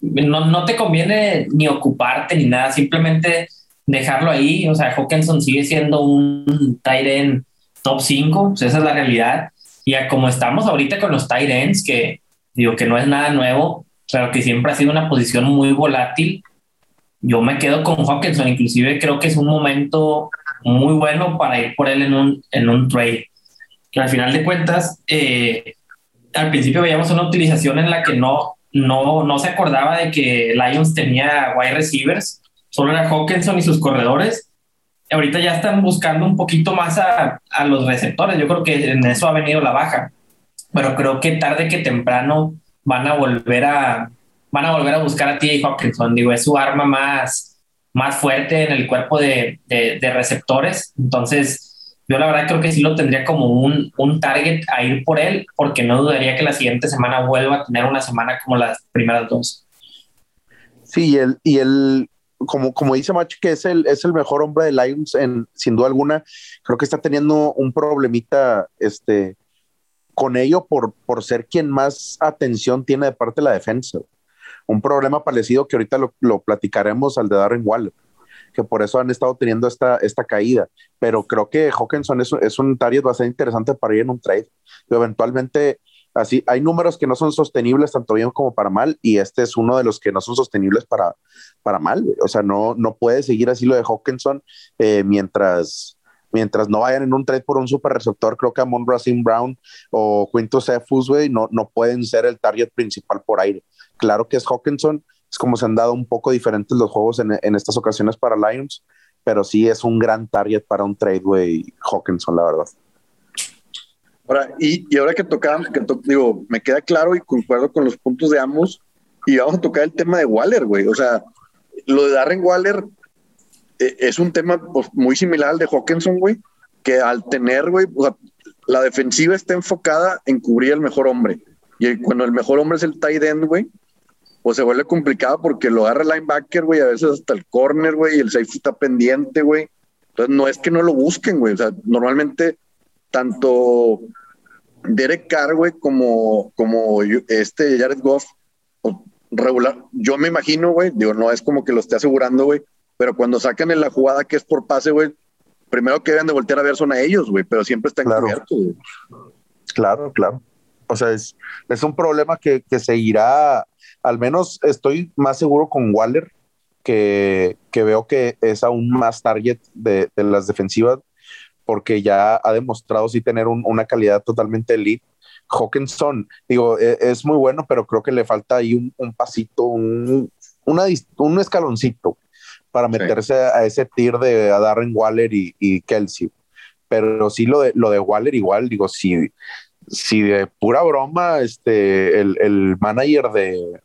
Speaker 3: no, no te conviene ni ocuparte ni nada, simplemente dejarlo ahí. O sea, Hawkinson sigue siendo un tight end top 5, pues esa es la realidad. Y como estamos ahorita con los tight ends, que digo que no es nada nuevo, pero que siempre ha sido una posición muy volátil, yo me quedo con Hawkinson. Inclusive creo que es un momento muy bueno para ir por él en un, en un trade. Que al final de cuentas, eh, al principio veíamos una utilización en la que no, no, no se acordaba de que Lions tenía wide receivers solo era Hawkinson y sus corredores. Ahorita ya están buscando un poquito más a, a, los receptores. Yo creo que en eso ha venido la baja. Pero creo que tarde que temprano van a volver a van a volver a buscar a T.J. Hawkinson. Digo, es su arma más, más fuerte en el cuerpo de, de, receptores. Entonces, yo la verdad creo que sí lo tendría como un, un target a ir por él, porque no dudaría que la siguiente semana vuelva a tener una semana como las primeras dos.
Speaker 1: Sí, y el, y el como, como dice Macho, que es el, es el mejor hombre de Lions, en, sin duda alguna, creo que está teniendo un problemita este, con ello por, por ser quien más atención tiene de parte de la defensa. Un problema parecido que ahorita lo, lo platicaremos al de Darren Waller que por eso han estado teniendo esta, esta caída. Pero creo que Hawkinson es, es un target bastante interesante para ir en un trade. eventualmente, así, hay números que no son sostenibles tanto bien como para mal, y este es uno de los que no son sostenibles para, para mal. O sea, no, no puede seguir así lo de Hawkinson eh, mientras, mientras no vayan en un trade por un super receptor, creo que Amon Racing Brown o Quintus Cephus, no, no pueden ser el target principal por aire. Claro que es Hawkinson, es como se han dado un poco diferentes los juegos en, en estas ocasiones para Lions, pero sí es un gran target para un trade, güey, Hawkinson, la verdad.
Speaker 2: Ahora, y, y ahora que tocamos, que digo, me queda claro y concuerdo con los puntos de ambos, y vamos a tocar el tema de Waller, güey. O sea, lo de Darren Waller eh, es un tema pues, muy similar al de Hawkinson, güey, que al tener, güey, o sea, la defensiva está enfocada en cubrir al mejor hombre. Y cuando el mejor hombre es el tight end, güey, pues se vuelve complicado porque lo agarra el linebacker, güey, a veces hasta el corner, güey, y el safety está pendiente, güey. Entonces no es que no lo busquen, güey. O sea, normalmente tanto Derek Carr, güey, como, como este Jared Goff, regular, yo me imagino, güey, digo, no es como que lo esté asegurando, güey, pero cuando sacan en la jugada que es por pase, güey, primero que deben de voltear a ver son a ellos, güey, pero siempre están
Speaker 1: claro. Claro, claro. O sea, es, es un problema que, que seguirá al menos estoy más seguro con Waller, que, veo que es aún más target de, las defensivas, porque ya ha demostrado sí tener una calidad totalmente elite. Hawkinson, digo, e, es, muy bueno, pero creo que le falta ahí un, pasito, un, un escaloncito para meterse a ese tier de Darren Waller y, Kelsey. Pero sí lo de, lo de Waller igual, digo, si, si de pura broma, este, el, el manager de,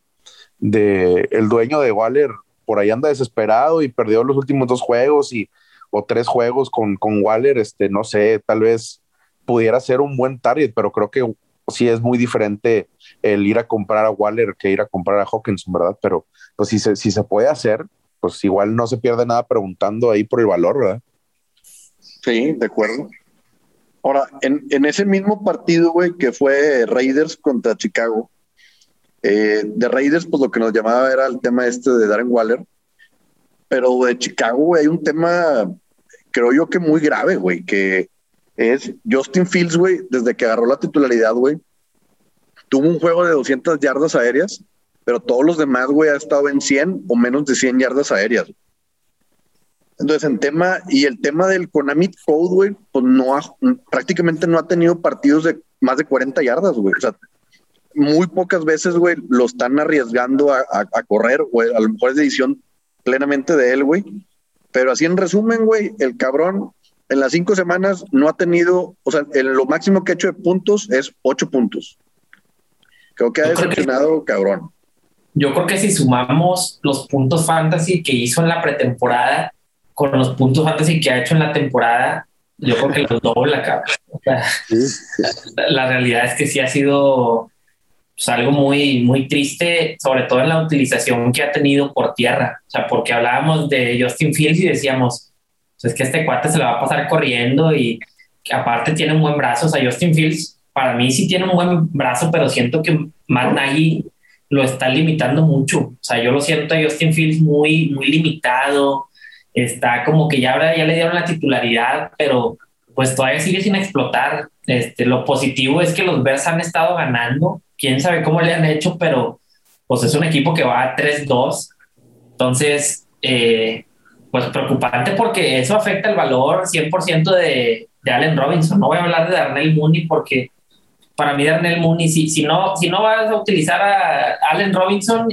Speaker 1: de el dueño de Waller por ahí anda desesperado y perdió los últimos dos juegos y o tres juegos con, con Waller, este, no sé, tal vez pudiera ser un buen target, pero creo que sí es muy diferente el ir a comprar a Waller que ir a comprar a Hawkinson, ¿verdad? Pero pues si se, si se puede hacer, pues igual no se pierde nada preguntando ahí por el valor, ¿verdad?
Speaker 2: Sí, de acuerdo. Ahora, en, en ese mismo partido, güey, que fue Raiders contra Chicago, eh, de Raiders, pues lo que nos llamaba era el tema este de Darren Waller. Pero de Chicago, güey, hay un tema, creo yo que muy grave, güey, que es Justin Fields, güey, desde que agarró la titularidad, güey, tuvo un juego de 200 yardas aéreas, pero todos los demás, güey, ha estado en 100 o menos de 100 yardas aéreas. Entonces, en tema, y el tema del Konami Code, güey, pues no ha, prácticamente no ha tenido partidos de más de 40 yardas, güey. O sea, muy pocas veces, güey, lo están arriesgando a, correr, güey. A lo mejor es decisión plenamente de él, güey. Pero así en resumen, güey, el cabrón en las cinco semanas no ha tenido, o sea, lo máximo que ha hecho de puntos es ocho puntos. Creo que ha decepcionado, cabrón.
Speaker 3: Yo creo que si sumamos los puntos fantasy que hizo en la pretemporada con los puntos fantasy que ha hecho en la temporada, yo creo que los dobla, cabrón. la realidad es que sí ha sido pues, algo muy, muy triste, sobre todo en la utilización que ha tenido por tierra. O sea, porque hablábamos de Justin Fields y decíamos, pues es que este cuate se le va a pasar corriendo y aparte tiene un buen brazo. O sea, Justin Fields para mí sí tiene un buen brazo, pero siento que Matt Nagy lo está limitando mucho. O sea, yo lo siento a Justin Fields muy, muy limitado. Está como que ya ahora ya le dieron la titularidad, pero pues todavía sigue sin explotar. Este, lo positivo es que los Bears han estado ganando quién sabe cómo le han hecho, pero pues es un equipo que va a 3-2. Entonces, eh, pues preocupante porque eso afecta el valor 100% de, de, Allen Robinson. No voy a hablar de Darnell Mooney porque para mí Darnell Mooney, si, si, no, si no vas a utilizar a Allen Robinson,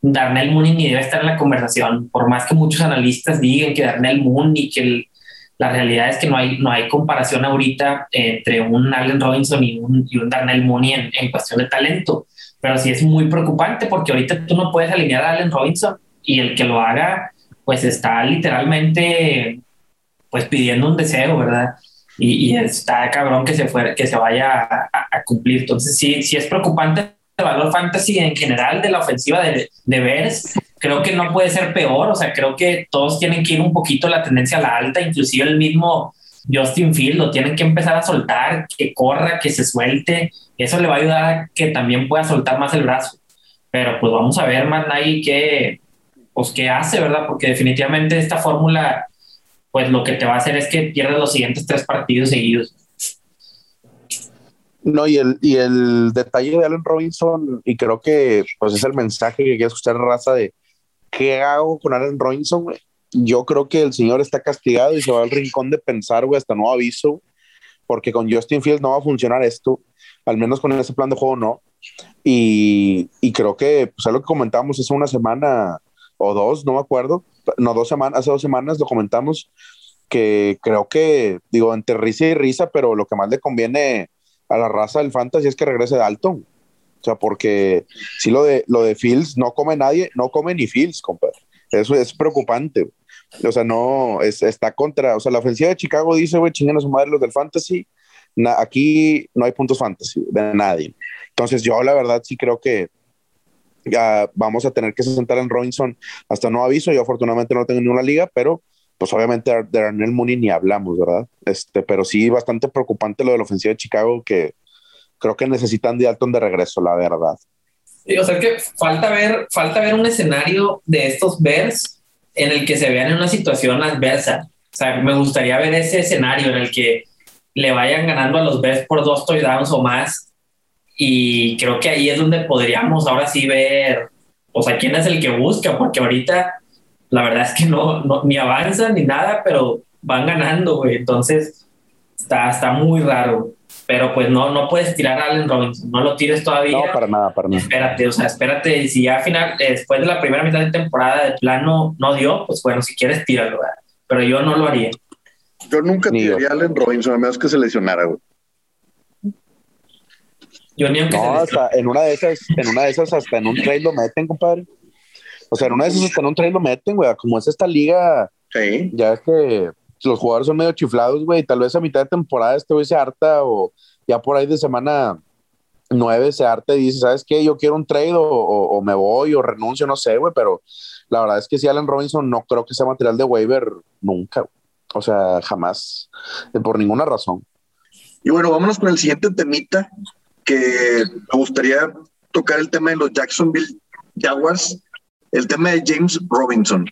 Speaker 3: Darnell Mooney ni debe estar en la conversación. Por más que muchos analistas digan que Darnell Mooney, que el, la realidad es que no hay, no hay comparación ahorita entre un Allen Robinson y un, y un Darnell Mooney en, cuestión de talento, pero sí es muy preocupante porque ahorita tú no puedes alinear a Allen Robinson y el que lo haga, pues está literalmente pues pidiendo un deseo, ¿verdad? y, está cabrón que se, fuera, que se vaya a, cumplir. Entonces, sí, sí es preocupante el valor fantasy en general de la ofensiva de, de Bears. Creo que no puede ser peor, o sea, creo que todos tienen que ir un poquito la tendencia a la alta, inclusive el mismo Justin Field lo tienen que empezar a soltar, que corra, que se suelte. Eso le va a ayudar a que también pueda soltar más el brazo. Pero pues vamos a ver, man, ahí qué, pues, qué hace, ¿verdad? Porque definitivamente esta fórmula pues lo que te va a hacer es que pierdas los siguientes tres partidos seguidos.
Speaker 1: No, y el, y el detalle de Allen Robinson, y creo que pues es el mensaje que quiere escuchar raza de ¿qué hago con Allen Robinson? Yo creo que el señor está castigado y se va al rincón de pensar, güey, hasta nuevo aviso, porque con Justin Fields no va a funcionar esto, al menos con ese plan de juego no. Y, y creo que, pues, es lo que comentábamos hace una semana o dos, no me acuerdo, no, dos semanas, hace dos semanas lo comentamos, que creo que, digo, entre risa y risa, pero lo que más le conviene a la raza del fantasy es que regrese Dalton. O sea, porque si lo de, lo de Fields no come nadie, no come ni Fields, compadre. Eso es preocupante. O sea, no, es, está contra, o sea, la ofensiva de Chicago dice, güey, chingan a su madre los del fantasy. aquí no hay puntos fantasy de nadie. Entonces, yo la verdad sí creo que, ya vamos a tener que sentar en Robinson hasta no aviso. Yo afortunadamente no tengo ni una liga, pero pues obviamente de Arnel Mooney ni hablamos, ¿verdad? Este, pero sí bastante preocupante lo de la ofensiva de Chicago que creo que necesitan de Alton de regreso, la verdad.
Speaker 3: Sí, o sea que falta ver, falta ver un escenario de estos Bears en el que se vean en una situación adversa. O sea, me gustaría ver ese escenario en el que le vayan ganando a los Bears por dos touchdowns o más y creo que ahí es donde podríamos ahora sí ver, o sea, quién es el que busca, porque ahorita la verdad es que no, ni avanzan ni nada, pero van ganando, güey. Entonces está, está muy raro. Pero pues no, no puedes tirar a Allen Robinson, no lo tires todavía.
Speaker 1: No, para nada, para nada.
Speaker 3: Espérate, o sea, espérate. Si ya al final, después de la primera mitad de temporada de plano no dio, pues bueno, si quieres tíralo, ¿verdad? Pero yo no lo haría.
Speaker 2: Yo nunca tiraría a Allen Robinson, a menos que se lesionara, güey.
Speaker 3: Yo ni aunque
Speaker 1: no, hasta en una de esas, en una de esas hasta en un trade lo meten, compadre. O sea, en una de esas hasta en un trade lo meten, güey. Como es esta liga,
Speaker 2: sí.
Speaker 1: ya es que los jugadores son medio chiflados, güey. Tal vez a mitad de temporada este harta o ya por ahí de semana nueve se harta y dice, ¿sabes qué? Yo quiero un trade o, me voy o renuncio, no sé, güey. Pero la verdad es que si Allen Robinson no creo que sea material de waiver nunca. O sea, jamás, por ninguna razón.
Speaker 2: Y bueno, vámonos con el siguiente temita, que me gustaría tocar el tema de los Jacksonville Jaguars, el tema de James Robinson,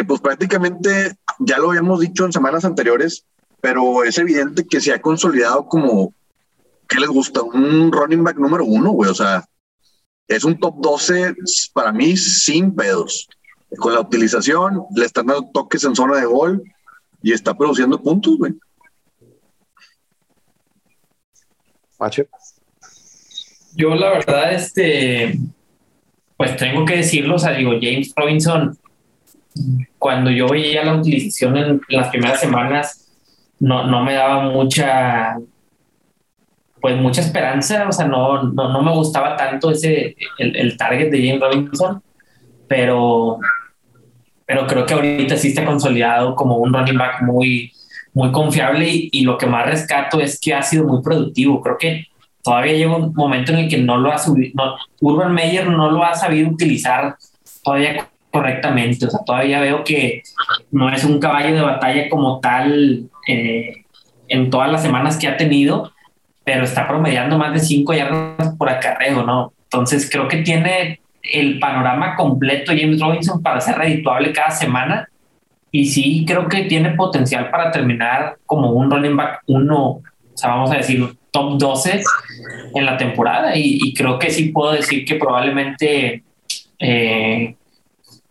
Speaker 2: que pues prácticamente ya lo habíamos dicho en semanas anteriores, pero es evidente que se ha consolidado como, ¿qué les gusta? Un running back número uno, güey, o sea, es un top 12 para mí sin pedos. Con la utilización, le están dando toques en zona de gol y está produciendo puntos, güey.
Speaker 3: Yo la verdad, este, pues tengo que decirlo, o sea, digo, James Robinson, cuando yo veía la utilización en las primeras semanas, no, no me daba mucha, pues mucha esperanza, o sea, no, no, no me gustaba tanto ese, el, el, target de James Robinson, pero, pero creo que ahorita sí está consolidado como un running back muy, muy confiable y, y lo que más rescato es que ha sido muy productivo, creo que todavía llega un momento en el que no lo ha subido, no, Urban Meyer no lo ha sabido utilizar todavía correctamente, o sea, todavía veo que no es un caballo de batalla como tal eh, en todas las semanas que ha tenido, pero está promediando más de cinco yardas por acarreo, ¿no? Entonces creo que tiene el panorama completo James Robinson para ser redituable cada semana. Y sí creo que tiene potencial para terminar como un running back uno, o sea, vamos a decir top 12 en la temporada. Y, creo que sí puedo decir que probablemente, eh,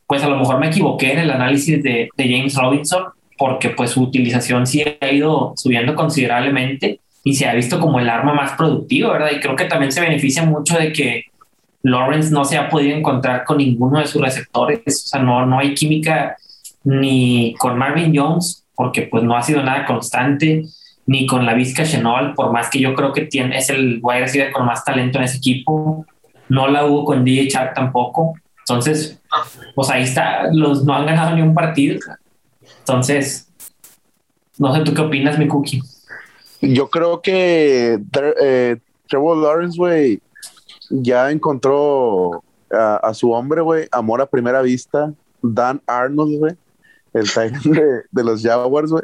Speaker 3: pues a lo mejor me equivoqué en el análisis de, James Robinson porque pues su utilización sí ha ido subiendo considerablemente y se ha visto como el arma más productiva, ¿verdad? Y creo que también se beneficia mucho de que Lawrence no se ha podido encontrar con ninguno de sus receptores, o sea, no, no hay química ni con Marvin Jones, porque pues no ha sido nada constante, ni con la Vizca Chenol, por más que yo creo que tiene, es el wide receiver con más talento en ese equipo. No la hubo con DJ Chark tampoco. Entonces, pues ahí está, los no han ganado ni un partido. Entonces, no sé tú qué opinas, mi cookie.
Speaker 1: Yo creo que eh, Trevor Lawrence, güey, ya encontró a, su hombre, güey, amor a primera vista, Dan Arnold, güey, el de, de los Jaguars, güey,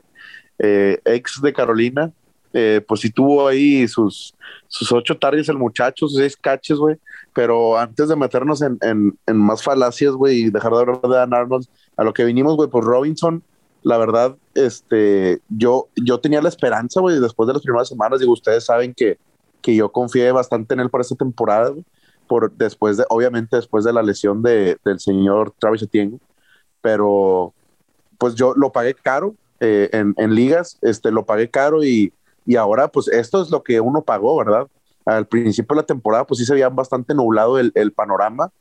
Speaker 1: eh, ex de Carolina, eh, pues sí tuvo ahí sus, sus ocho targets el muchacho, sus seis catches, güey. Pero antes de meternos en, en, más falacias, güey, y dejar de hablar de Dan Arnold, a lo que vinimos, güey, pues Robinson, la verdad, este, yo, yo tenía la esperanza, güey, después de las primeras semanas, digo, ustedes saben que, que yo confié bastante en él para esta temporada, por después de, obviamente después de la lesión de, del señor Travis Etienne, pero pues yo lo pagué caro eh, en, en, ligas, este, lo pagué caro y, y ahora, pues esto es lo que uno pagó, ¿verdad? Al principio de la temporada, pues sí se veía bastante nublado el, el panorama,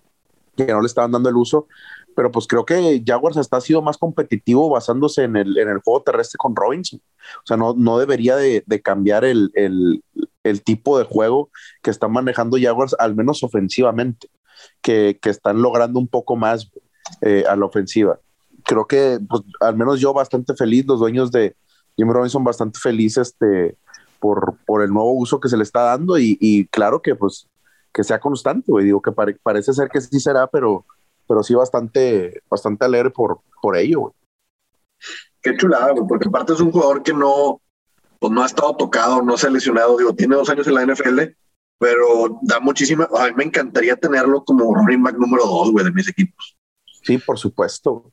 Speaker 1: que no le estaban dando el uso, pero pues creo que Jaguars está sido más competitivo basándose en el, en el juego terrestre con Robinson. O sea, no, no debería de, de cambiar el, el, el, tipo de juego que están manejando Jaguars, al menos ofensivamente, que, que están logrando un poco más eh, a la ofensiva. Creo que, pues, al menos yo bastante feliz, los dueños de, Jim Robinson bastante feliz este, por, por el nuevo uso que se le está dando y, y claro que pues que sea constante, güey. Digo que parece ser que sí será, pero, pero sí bastante, bastante alegre por, por ello, güey.
Speaker 2: Qué chulada, güey, porque aparte es un jugador que no, pues no ha estado tocado, no se ha lesionado, digo, tiene dos años en la NFL, pero da muchísima, a mí me encantaría tenerlo como running back número dos, güey, de mis equipos.
Speaker 1: Sí, por supuesto.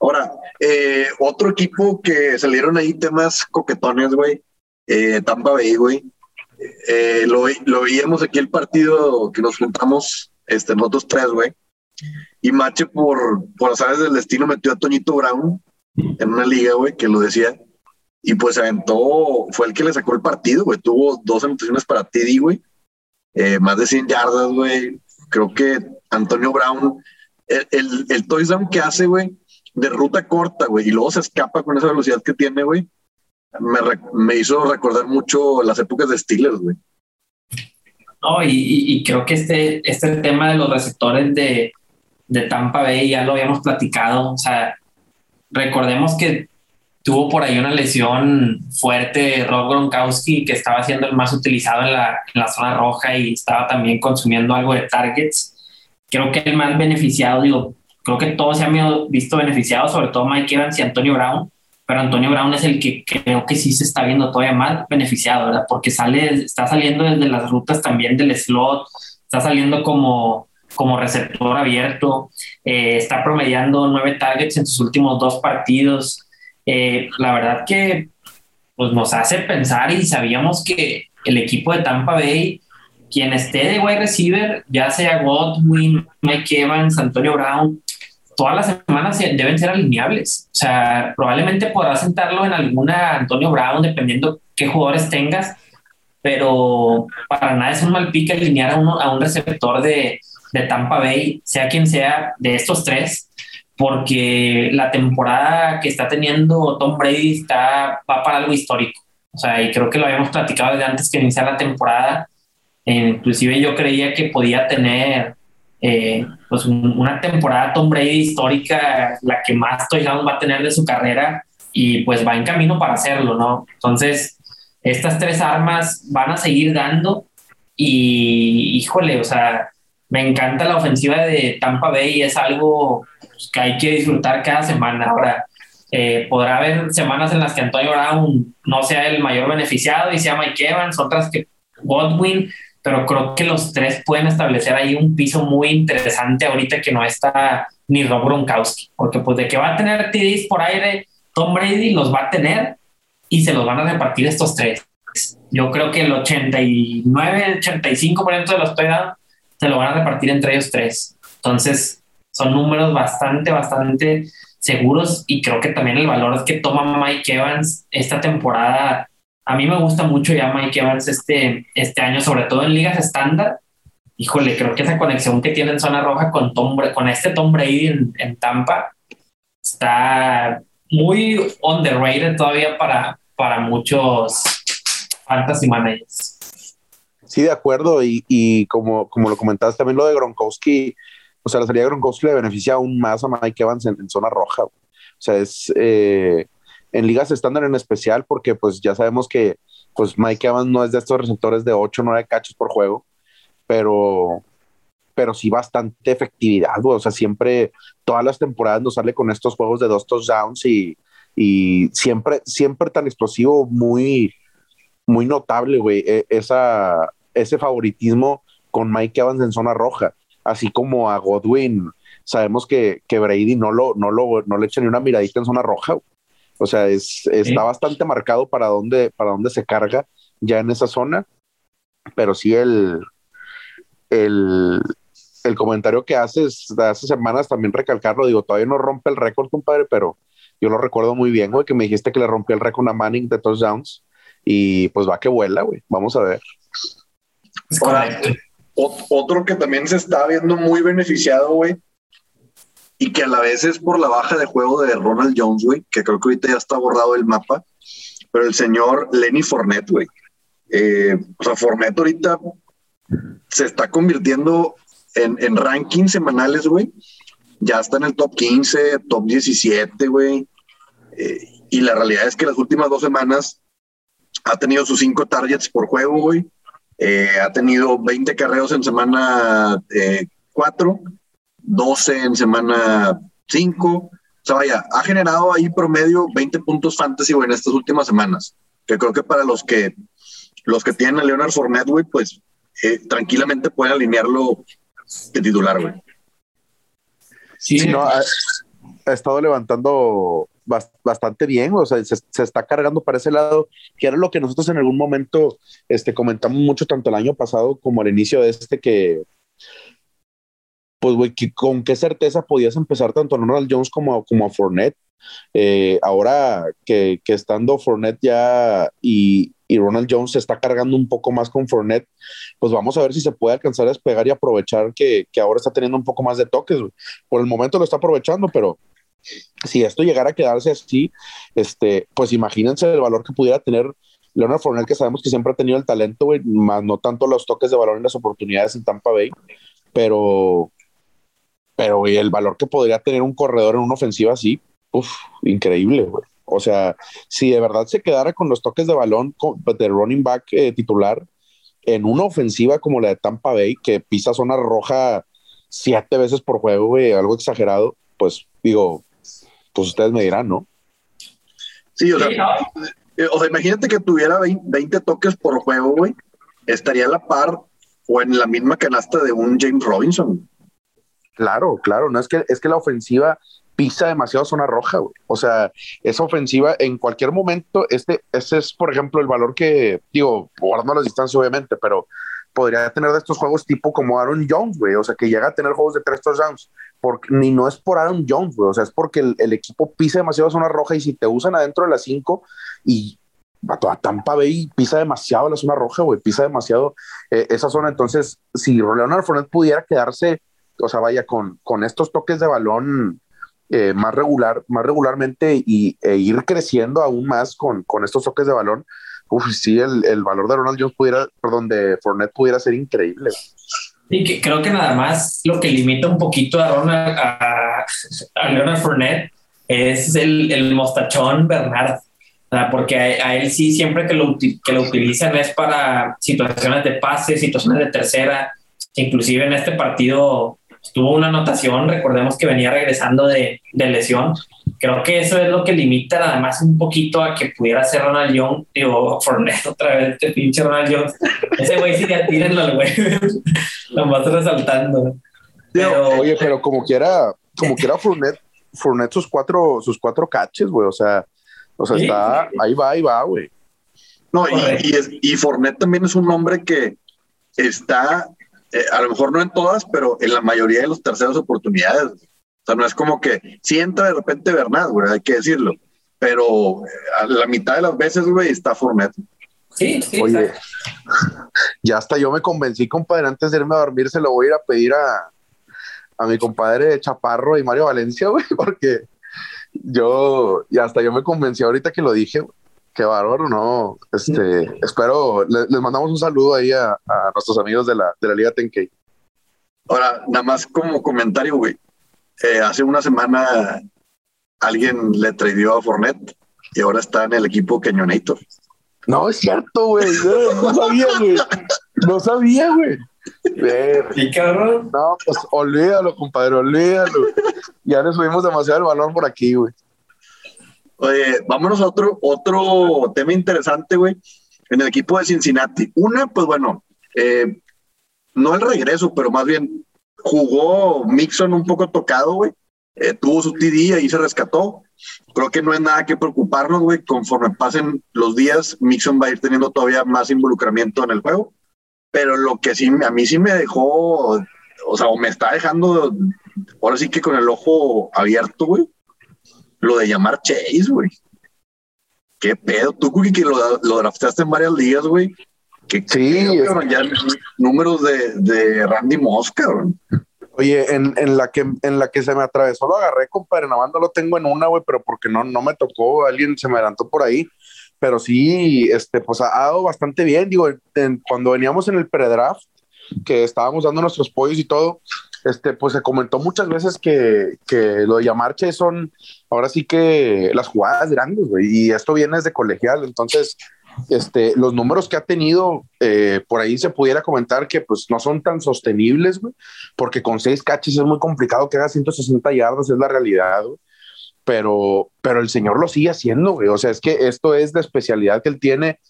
Speaker 2: Ahora, eh, otro equipo que salieron ahí temas coquetones, güey, eh, Tampa Bay, güey. Eh, lo, lo, veíamos aquí el partido que nos juntamos, este, nosotros tres, güey. Y Mache, por, por azares del destino, metió a Toñito Brown en una liga, güey, que lo decía. Y pues aventó, fue el que le sacó el partido, güey. Tuvo dos anotaciones para TD, güey. más de 100 yardas, güey. Creo que Antonio Brown, el, el, el touchdown que hace, güey, de ruta corta, güey, y luego se escapa con esa velocidad que tiene, güey, me, me, hizo recordar mucho las épocas de Steelers, güey.
Speaker 3: No, y, y, creo que este, este tema de los receptores de, de Tampa Bay ya lo habíamos platicado. O sea, recordemos que tuvo por ahí una lesión fuerte Rob Gronkowski, que estaba siendo el más utilizado en la, en la zona roja y estaba también consumiendo algo de targets. Creo que el más beneficiado, digo, creo que todos se han visto beneficiados, sobre todo Mike Evans y Antonio Brown, pero Antonio Brown es el que creo que sí se está viendo todavía más beneficiado, ¿verdad? Porque sale, está saliendo desde las rutas también del slot, está saliendo como, como receptor abierto, eh, está promediando nueve targets en sus últimos dos partidos. Eh, la verdad que pues nos hace pensar y sabíamos que el equipo de Tampa Bay quien esté de wide receiver, ya sea Godwin, Mike Evans, Antonio Brown, todas las semanas deben ser alineables. O sea, probablemente podrás sentarlo en alguna Antonio Brown, dependiendo qué jugadores tengas, pero para nada es un mal pique alinear a, uno, a un receptor de, de Tampa Bay, sea quien sea de estos tres, porque la temporada que está teniendo Tom Brady está, va para algo histórico. O sea, y creo que lo habíamos platicado desde antes que iniciara la temporada. inclusive yo creía que podía tener eh, pues una temporada Tom Brady histórica, la que más touchdowns va a tener de su carrera y pues va en camino para hacerlo, ¿no? Entonces, estas tres armas van a seguir dando y híjole, o sea, me encanta la ofensiva de Tampa Bay es algo pues, que hay que disfrutar cada semana. Ahora, eh, podrá haber semanas en las que Antonio Brown no sea el mayor beneficiado y sea Mike Evans, otras que Godwin, pero creo que los tres pueden establecer ahí un piso muy interesante ahorita que no está ni Rob Gronkowski, porque pues de que va a tener TDs por aire, Tom Brady los va a tener y se los van a repartir estos tres. Yo creo que el 89, 85% de los touchdowns se lo van a repartir entre ellos tres. Entonces, son números bastante, bastante seguros y creo que también el valor que toma Mike Evans esta temporada a mí me gusta mucho ya Mike Evans este, este año, sobre todo en ligas estándar. Híjole, creo que esa conexión que tiene en zona roja con, Tom, con este Tom Brady en, Tampa está muy underrated todavía para, para muchos fantasy managers.
Speaker 1: Sí, de acuerdo. Y, y como, como lo comentaste también lo de Gronkowski, o sea, la salida de Gronkowski le beneficia aún más a Mike Evans en, zona roja. O sea, es, eh, en ligas estándar en especial, porque pues ya sabemos que pues Mike Evans no es de estos receptores de 8 o 9 cachos por juego, pero, pero sí bastante efectividad, güey. O sea, siempre, todas las temporadas nos sale con estos juegos de dos touchdowns y, y siempre, siempre tan explosivo, muy, muy notable, güey, e, esa, ese favoritismo con Mike Evans en zona roja, así como a Godwin. Sabemos que, que Brady no, lo, no, lo, no le echa ni una miradita en zona roja. O sea, es, está bastante marcado para dónde, para dónde se carga ya en esa zona. Pero sí el, el, el comentario que haces de hace semanas también recalcarlo, digo, todavía no rompe el récord, compadre, pero yo lo recuerdo muy bien, güey, que me dijiste que le rompió el récord a Manning de touchdowns y pues va que vuela, güey. Vamos a ver.
Speaker 2: otro que también se está viendo muy beneficiado, güey, y que a la vez es por la baja de juego de Ronald Jones, güey, que creo que ahorita ya está borrado el mapa, pero el señor Lenny Fournette, güey. Eh, o sea, Fournette ahorita se está convirtiendo en, en rankings semanales, güey. Ya está en el top 15, top 17, güey. Eh, y la realidad es que las últimas dos semanas ha tenido sus cinco targets por juego, güey. Eh, ha tenido 20 carreos en semana 4 12 en semana 5. O sea, vaya, ha generado ahí promedio 20 puntos fantasy, güey, en estas últimas semanas. Que creo que para los que los que tienen a Leonard Fournette, güey, pues eh, tranquilamente pueden alinearlo de titular, güey.
Speaker 1: Sí, no, ha, estado levantando bastante bien, o sea, se, se, está cargando para ese lado, que era lo que nosotros en algún momento este, comentamos mucho tanto el año pasado como al inicio de este, que pues, güey, ¿con qué certeza podías empezar tanto a Ronald Jones como, como a Fournette? Eh, ahora que, que, estando Fournette ya y, y, Ronald Jones se está cargando un poco más con Fournette, pues vamos a ver si se puede alcanzar a despegar y aprovechar que, que ahora está teniendo un poco más de toques. Por el momento lo está aprovechando, pero si esto llegara a quedarse así, este, pues imagínense el valor que pudiera tener Leonard Fournette, que sabemos que siempre ha tenido el talento, más no tanto los toques de valor en las oportunidades en Tampa Bay, pero pero el valor que podría tener un corredor en una ofensiva así, uff, increíble, güey. O sea, si de verdad se quedara con los toques de balón de running back eh, titular en una ofensiva como la de Tampa Bay, que pisa zona roja siete veces por juego, güey, algo exagerado, pues digo, pues ustedes me dirán, ¿no?
Speaker 2: Sí, o sea, eh, o sea imagínate que tuviera 20, toques por juego, güey, estaría a la par o en la misma canasta de un James Robinson.
Speaker 1: Claro, claro, no es que es que la ofensiva pisa demasiado zona roja, güey. O sea, esa ofensiva en cualquier momento, este, ese es, por ejemplo, el valor que, digo, guardando la distancia, obviamente, pero podría tener de estos juegos tipo como Aaron Jones, güey. O sea, que llega a tener juegos de tres touchdowns. Porque, ni no es por Aaron Jones, güey. O sea, es porque el, equipo pisa demasiado zona roja y si te usan adentro de las cinco y a Tampa Bay pisa demasiado la zona roja, güey. Pisa demasiado eh, esa zona. Entonces, si Leonard Fournette pudiera quedarse o sea, vaya, con, con estos toques de balón eh, más regular, más regularmente y, e ir creciendo aún más con, con estos toques de balón, uf, sí, el, el, valor de Ronald Jones pudiera, perdón, de Fournette pudiera ser increíble.
Speaker 3: Y que creo que nada más lo que limita un poquito a Ronald, a, a Leonard Fournette es el, el mostachón Bernard. Porque a, a, él sí, siempre que lo, que lo utilizan es para situaciones de pase, situaciones de tercera. Inclusive en este partido tuvo una anotación, recordemos que venía regresando de, de, lesión. Creo que eso es lo que limita nada más un poquito a que pudiera ser Ronald Jones, digo, Fournette otra vez, este pinche Ronald Jones. Ese güey sí ya tírenlo al güey, lo más resaltando.
Speaker 1: Pero, Oye, pero como quiera, como quiera Fournette, Fournette sus cuatro, sus cuatro caches, güey, o sea, o sea, está, ahí va, ahí va, güey.
Speaker 2: No, y, y, es, y Fournette también es un hombre que está eh, a lo mejor no en todas, pero en la mayoría de los terceros oportunidades. O sea, no es como que si entra de repente Bernat, güey, hay que decirlo. Pero eh, a la mitad de las veces, güey, está Fournette.
Speaker 3: Sí, sí. Oye,
Speaker 1: ya hasta yo me convencí, compadre, antes de irme a dormir, se lo voy a ir a pedir a, a mi compadre Chaparro y Mario Valencia, güey, porque yo, y hasta yo me convencí ahorita que lo dije, güey. Qué bárbaro, ¿no? Este, espero, les, mandamos un saludo ahí a, nuestros amigos de la, de la Liga Tenkei.
Speaker 2: Ahora, nada más como comentario, güey. Eh, hace una semana alguien le traidió a Fornet y ahora está en el equipo Cañonator.
Speaker 1: No, es cierto, güey. No, sabía, güey. No sabía, güey.
Speaker 3: ¿Y cabrón?
Speaker 1: No, pues olvídalo, compadre, olvídalo. Ya le subimos demasiado el valor por aquí, güey.
Speaker 2: Oye, vámonos a otro, otro tema interesante, güey. En el equipo de Cincinnati. Una, pues bueno, eh, no el regreso, pero más bien jugó Mixon un poco tocado, güey. Eh, tuvo su TD y se rescató. Creo que no hay nada que preocuparnos, güey. Conforme pasen los días, Mixon va a ir teniendo todavía más involucramiento en el juego. Pero lo que sí, a mí sí me dejó, o sea, o me está dejando, ahora sí que con el ojo abierto, güey. Lo de llamar Chase, güey. ¿Qué pedo? Tú, que lo, lo drafteaste en varias ligas, güey. Sí, ya números de, de Randy Moss, cabrón.
Speaker 1: Oye, en, en, la que, en la que se me atravesó lo agarré, compadre. Nada más no lo tengo en una, güey, pero porque no, no me tocó, alguien se me adelantó por ahí. Pero sí, este, pues ha dado bastante bien. Digo, cuando veníamos en el predraft, que estábamos dando nuestros pollos y todo, este, pues se comentó muchas veces que, que lo de llamarche son ahora sí que las jugadas grandes, güey. Y esto viene desde colegial. Entonces, este, los números que ha tenido, eh, por ahí se pudiera comentar que pues no son tan sostenibles, porque con seis catches es muy complicado que haga 160 yardas, es la realidad. Pero, pero el señor lo sigue haciendo, güey. O sea, es que esto es de especialidad que él tiene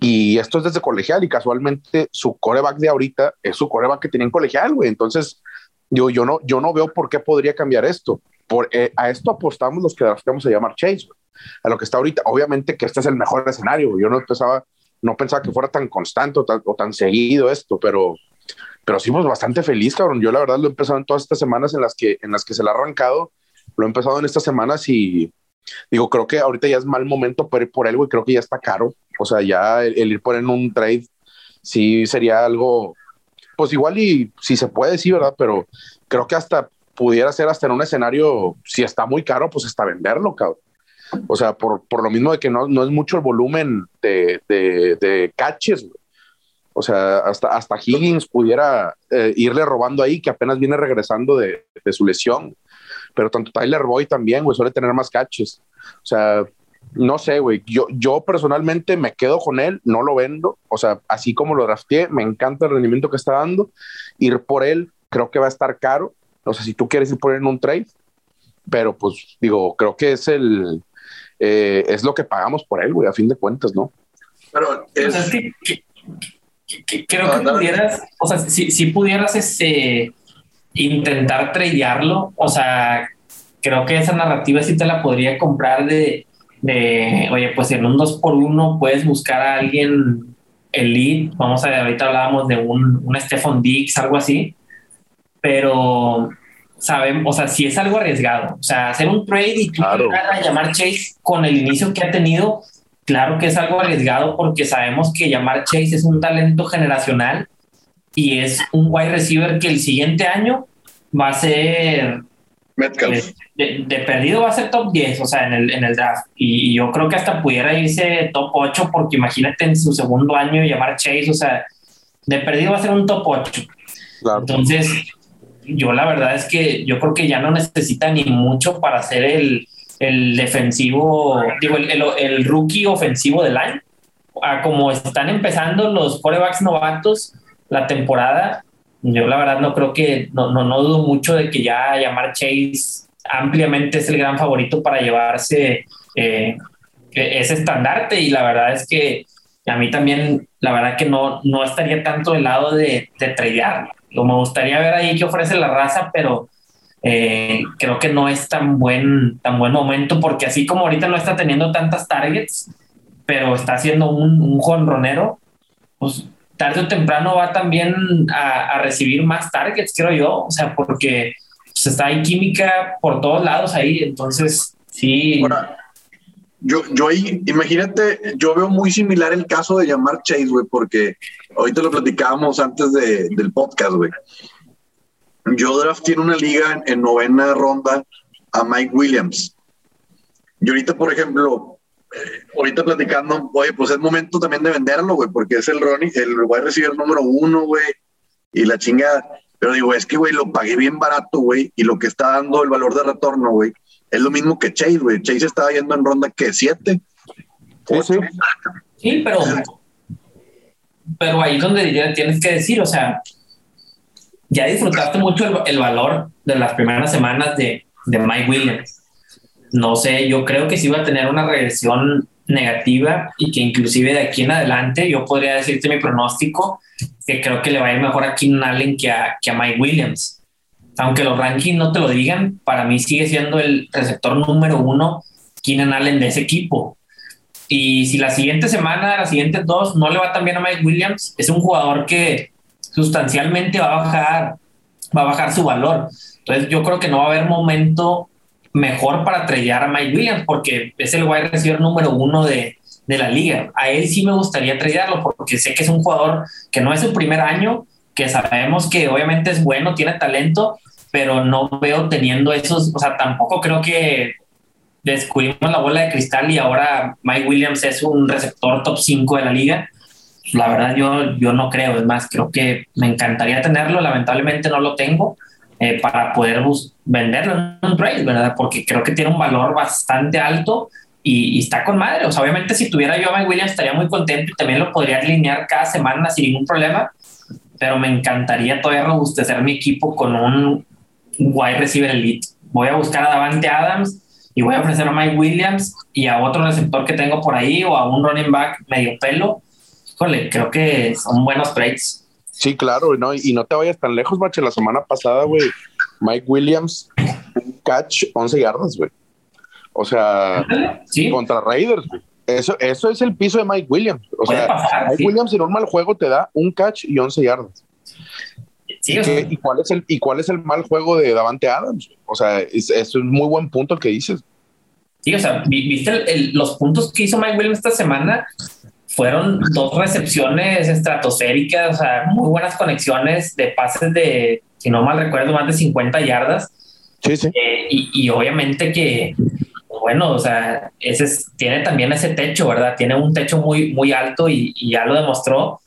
Speaker 1: y esto es desde colegial y casualmente su coreback de ahorita es su coreback que tiene en colegial, güey. Entonces, yo, yo, no, yo no veo por qué podría cambiar esto. Por, eh, a esto apostamos los que vamos a llamar Chase, güey a lo que está ahorita. Obviamente que este es el mejor escenario. Yo no pensaba, no pensaba que fuera tan constante o tan, seguido esto, pero, pero sí, pues bastante feliz, cabrón. Yo la verdad lo he empezado en todas estas semanas en las que, en las que se le ha arrancado. Lo he empezado en estas semanas y digo, creo que ahorita ya es mal momento ir por él, güey. Creo que ya está caro. O sea, ya el, ir por en un trade sí sería algo, pues igual y si se puede, sí, ¿verdad? Pero creo que hasta pudiera ser hasta en un escenario, si está muy caro, pues hasta venderlo, cabrón. O sea, por, por lo mismo de que no, no es mucho el volumen de, de, de catches. O sea, hasta, hasta Higgins pudiera eh, irle robando ahí, que apenas viene regresando de, de su lesión. Pero tanto Tyler Boy también, güey, suele tener más catches. O sea, no sé, güey. Yo, yo personalmente me quedo con él, no lo vendo. O sea, así como lo drafteé, me encanta el rendimiento que está dando. Ir por él creo que va a estar caro. O sea, si tú quieres ir por él en un trade, pero pues digo, creo que es el, eh, es lo que pagamos por él, güey, a fin de cuentas, ¿no?
Speaker 2: Pero
Speaker 3: es... que, creo que pudieras, o sea, si, si pudieras este, intentar tradearlo, o sea, creo que esa narrativa sí te la podría comprar de, de oye, pues en un 2 por 1 puedes buscar a alguien elite, vamos a ver, ahorita hablábamos de un, un Stefan Dix, algo así, pero sabemos, o sea, si es algo arriesgado, o sea, hacer un trade y tú a llamar Chase con el inicio que ha tenido, claro que es algo arriesgado porque sabemos que llamar Chase es un talento generacional y es un wide receiver que el siguiente año va a ser
Speaker 2: eh,
Speaker 3: de, perdido va a ser top 10, o sea, en el, en el draft. Y, yo creo que hasta pudiera irse top 8, porque imagínate en su segundo año llamar Chase, o sea, de perdido va a ser un top 8. Entonces, yo la verdad es que yo creo que ya no necesita ni mucho para ser el, el defensivo, digo, el, el, rookie ofensivo del año. Ah, como están empezando los corebacks novatos la temporada, yo la verdad no creo que, no, no, no dudo mucho de que ya llamar Chase ampliamente es el gran favorito para llevarse eh, ese estandarte. Y la verdad es que a mí también, la verdad que no, no estaría tanto del lado de, de tradearlo lo me gustaría ver ahí qué ofrece la raza, pero eh, creo que no es tan buen, tan buen momento porque así como ahorita no está teniendo tantas targets, pero está haciendo un, un jonronero, pues tarde o temprano va también a, recibir más targets, creo yo, o sea, porque pues, está ahí química por todos lados ahí, entonces sí.
Speaker 2: Yo, yo ahí, imagínate, yo veo muy similar el caso de llamar Chase, güey, porque ahorita lo platicábamos antes de, del podcast, güey. Yo drafté en una liga en, novena ronda a Mike Williams. Y ahorita, por ejemplo, eh, ahorita platicando, oye, pues es momento también de venderlo, güey, porque es el Ronnie, el a recibir número uno, güey, y la chingada. Pero digo, es que, güey, lo pagué bien barato, güey, y lo que está dando el valor de retorno, güey, Es lo mismo que Chase, güey. Chase estaba yendo en ronda que 7.
Speaker 3: Sí, sí. pero, pero ahí es donde tienes que decir, o sea, ya disfrutaste mucho el, valor de las primeras semanas de, de Mike Williams. No sé, yo creo que sí va a tener una regresión negativa y que inclusive de aquí en adelante yo podría decirte mi pronóstico que creo que le va a ir mejor a Keenan Allen que a, que a Mike Williams. Aunque los rankings no te lo digan, para mí sigue siendo el receptor número uno Keenan Allen de ese equipo. Y si la siguiente semana, las siguientes dos, no le va tan bien a Mike Williams, es un jugador que sustancialmente va a bajar, va a bajar su valor. Entonces yo creo que no va a haber momento mejor para trellar a Mike Williams porque es el wide receiver número uno de, de la liga. A él sí me gustaría trellarlo porque sé que es un jugador que no es su primer año, que sabemos que obviamente es bueno, tiene talento, pero no veo teniendo esos, o sea, tampoco creo que descubrimos la bola de cristal y ahora Mike Williams es un receptor top 5 de la liga. La verdad yo, yo no creo, es más, creo que me encantaría tenerlo, lamentablemente no lo tengo eh, para poder venderlo en un trade, ¿verdad? Porque creo que tiene un valor bastante alto y, está con madre. O sea, obviamente si tuviera yo a Mike Williams estaría muy contento y también lo podría alinear cada semana sin ningún problema, pero me encantaría todavía robustecer mi equipo con un wide receiver elite. Voy a buscar a Davante Adams y voy a ofrecer a Mike Williams y a otro receptor que tengo por ahí o a un running back medio pelo. Híjole, creo que son buenos trades.
Speaker 1: Sí, claro, ¿no? y no te vayas tan lejos, macho. La semana pasada, güey, Mike Williams, catch 11 yardas, güey. O sea, contra Raiders, güey. Eso, eso es el piso de Mike Williams. O sea, Mike Williams en un mal juego te da un catch y 11 yardas. Sí, ¿Y, cuál es el, ¿Y cuál es el mal juego de Davante Adams? O sea, es, es un muy buen punto el que dices.
Speaker 3: Sí, o sea, viste los puntos que hizo Mike Williams esta semana fueron dos recepciones estratosféricas, o sea, muy buenas conexiones de pases de, si no mal recuerdo, más de 50 yardas.
Speaker 1: Sí, sí.
Speaker 3: Eh, y, obviamente que, bueno, o sea, ese tiene también ese techo, ¿verdad? Tiene un techo muy, muy alto y, ya lo demostró,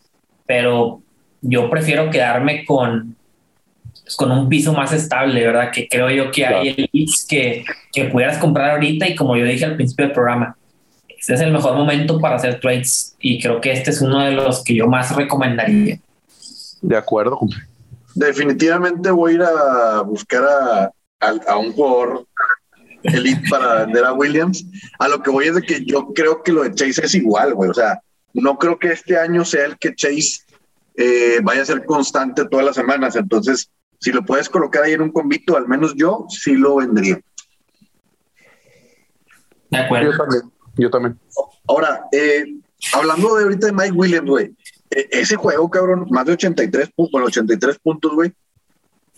Speaker 3: pero yo prefiero quedarme con, pues, con un piso más estable, ¿verdad? Que creo yo que hay el que, que pudieras comprar ahorita y como yo dije al principio del programa, este es el mejor momento para hacer trades y creo que este es uno de los que yo más recomendaría.
Speaker 1: De acuerdo.
Speaker 2: Definitivamente voy a ir a buscar a, un jugador elite para vender a Williams. A lo que voy es de que yo creo que lo de Chase es igual, güey. O sea, no creo que este año sea el que Chase eh, vaya a ser constante todas las semanas. Entonces, si lo puedes colocar ahí en un convito, al menos yo sí lo vendría.
Speaker 3: De acuerdo.
Speaker 1: Yo también.
Speaker 2: Ahora, eh, hablando de ahorita de Mike Williams, güey, e, ese juego, cabrón, más de 83 puntos, 83 puntos, güey.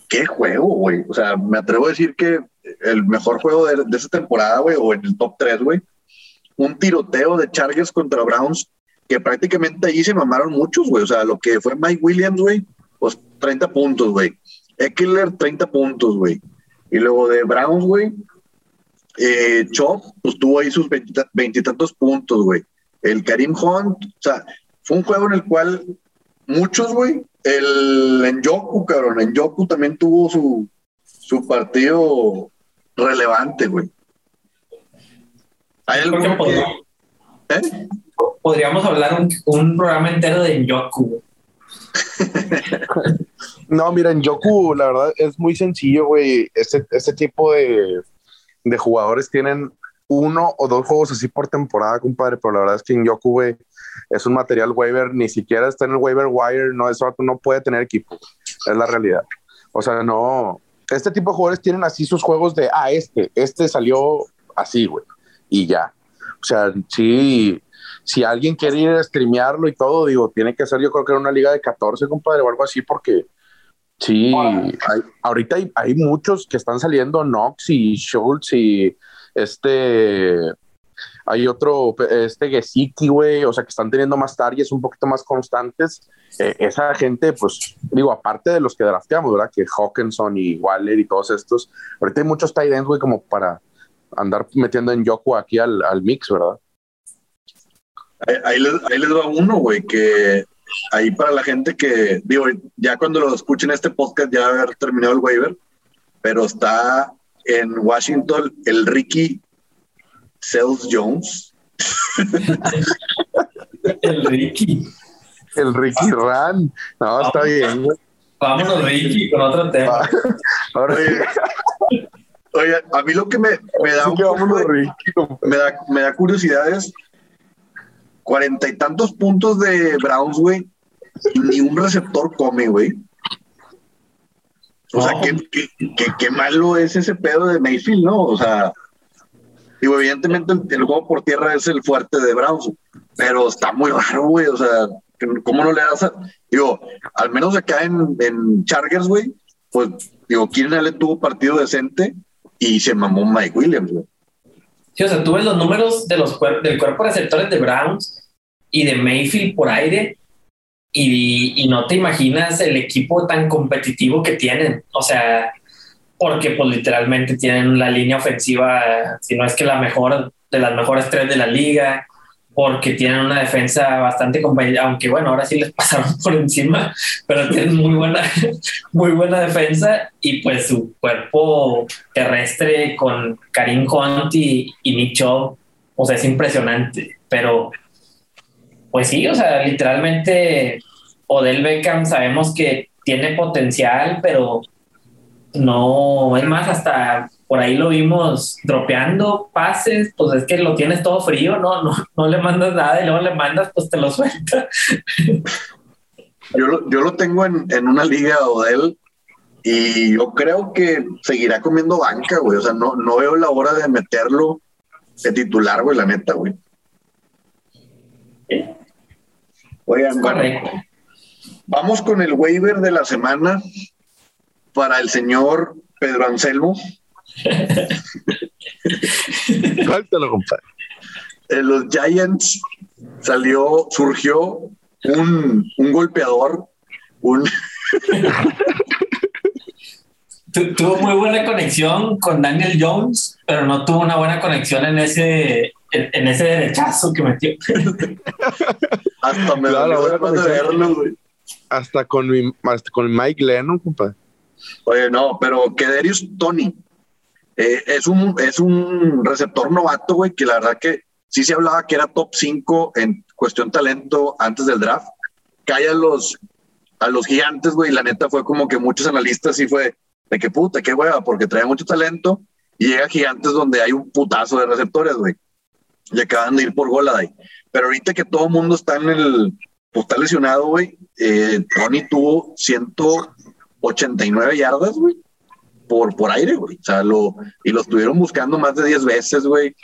Speaker 2: ¿Qué juego, güey? O sea, me atrevo a decir que el mejor juego de, de esa temporada, güey, o en el top 3, güey. Un tiroteo de Chargers contra Browns, que prácticamente ahí se mamaron muchos, güey. O sea, lo que fue Mike Williams, güey, pues 30 puntos, güey. Eckler, 30 puntos, güey. Y luego de Browns, güey, eh, Chop, pues tuvo ahí sus veintitantos puntos, güey. El Karim Hunt, o sea, fue un juego en el cual muchos, güey, el Yoku, cabrón, en Yoku también tuvo su, su partido relevante, güey.
Speaker 3: ¿Hay algo que, ¿Eh? Podríamos hablar un, un programa entero de Yoku.
Speaker 1: no, mira, en Yoku, la verdad, es muy sencillo, güey. Este, este tipo de de jugadores tienen uno o dos juegos así por temporada, compadre, pero la verdad es que en Yoku, es un material waiver, ni siquiera está en el waiver wire, no, eso no puede tener equipo, es la realidad. O sea, no, este tipo de jugadores tienen así sus juegos de, ah, este, este salió así, güey, y ya. O sea, sí, si alguien quiere ir a streamearlo y todo, digo, tiene que ser yo creo que en una liga de 14, compadre, o algo así, porque Sí, ahorita hay, muchos que están saliendo, Knox y Schultz y este, hay otro, este Gesicki, güey, o sea, que están teniendo más targets un poquito más constantes. Eh, esa gente, pues, digo, aparte de los que drafteamos, ¿verdad? Que Hawkinson y Waller y todos estos, ahorita hay muchos tight ends, güey, como para andar metiendo en Yoku aquí al, mix, ¿verdad?
Speaker 2: Ahí, les, ahí les va uno, güey, que ahí para la gente que, digo, ya cuando lo escuchen este podcast ya haber terminado el waiver, pero está en Washington el Ricky Sales Jones.
Speaker 3: el Ricky.
Speaker 1: El Ricky Ran. No, está bien, güey.
Speaker 3: Vámonos, Ricky, con otro tema.
Speaker 2: Ahora Oye, a mí lo que me, me da, me da, me da curiosidad es cuarenta y tantos puntos de Browns, güey, y ni un receptor come, güey. O sea, qué, qué, malo es ese pedo de Mayfield, ¿no? O sea, digo, evidentemente el, juego por tierra es el fuerte de Browns, pero está muy raro, güey. O sea, ¿cómo no le das a... Digo, al menos acá en, en Chargers, güey, pues, digo, Keenan Allen tuvo partido decente y se mamó Mike Williams, güey.
Speaker 3: Sí, o sea, tú ves los números de los del cuerpo de receptores de Browns y de Mayfield por aire y, y, no te imaginas el equipo tan competitivo que tienen. O sea, porque pues literalmente tienen la línea ofensiva, si no es que la mejor, de las mejores tres de la liga, porque tienen una defensa bastante competitiva, aunque bueno, ahora sí les pasaron por encima, pero tienen muy buena, muy buena defensa y pues su cuerpo terrestre con Karim Hunt y, y Nick o sea, es impresionante, pero pues sí, o sea, literalmente Odell Beckham sabemos que tiene potencial, pero no, es más, hasta por ahí lo vimos dropeando pases, pues es que lo tienes todo frío, ¿no? No, no le mandas nada y luego le mandas, pues te lo suelta.
Speaker 2: Yo lo, yo lo tengo en, en una liga, Odell, y yo creo que seguirá comiendo banca, güey. O sea, no, no veo la hora de meterlo de titular, güey, la neta, güey. Oigan, vamos con el waiver de la semana para el señor Pedro Anselmo.
Speaker 1: Cuéntalo, compadre.
Speaker 2: En los Giants salió, surgió un, un golpeador, un...
Speaker 3: tuvo muy buena conexión con Daniel Jones, pero no tuvo una buena conexión en ese en, ese derechazo que metió.
Speaker 2: hasta me da la de verlo, güey.
Speaker 1: Hasta con mi, hasta con Mike Lennon, compadre.
Speaker 2: Oye, no, pero Kederius Tony eh, es, un, es un receptor novato, güey, que la verdad que sí se hablaba que era top 5 en cuestión talento antes del draft. Cae a los, a los gigantes, güey, la neta fue como que muchos analistas sí fue de que puta, qué hueva, porque trae mucho talento y llega a gigantes donde hay un putazo de receptores, güey. Y acaban de ir por Goladay. Pero ahorita que todo el mundo está en el, pues está lesionado, güey, eh, Tony tuvo 189 yardas, güey, por, por aire, güey. O sea, lo, y lo estuvieron buscando más de 10 veces, güey.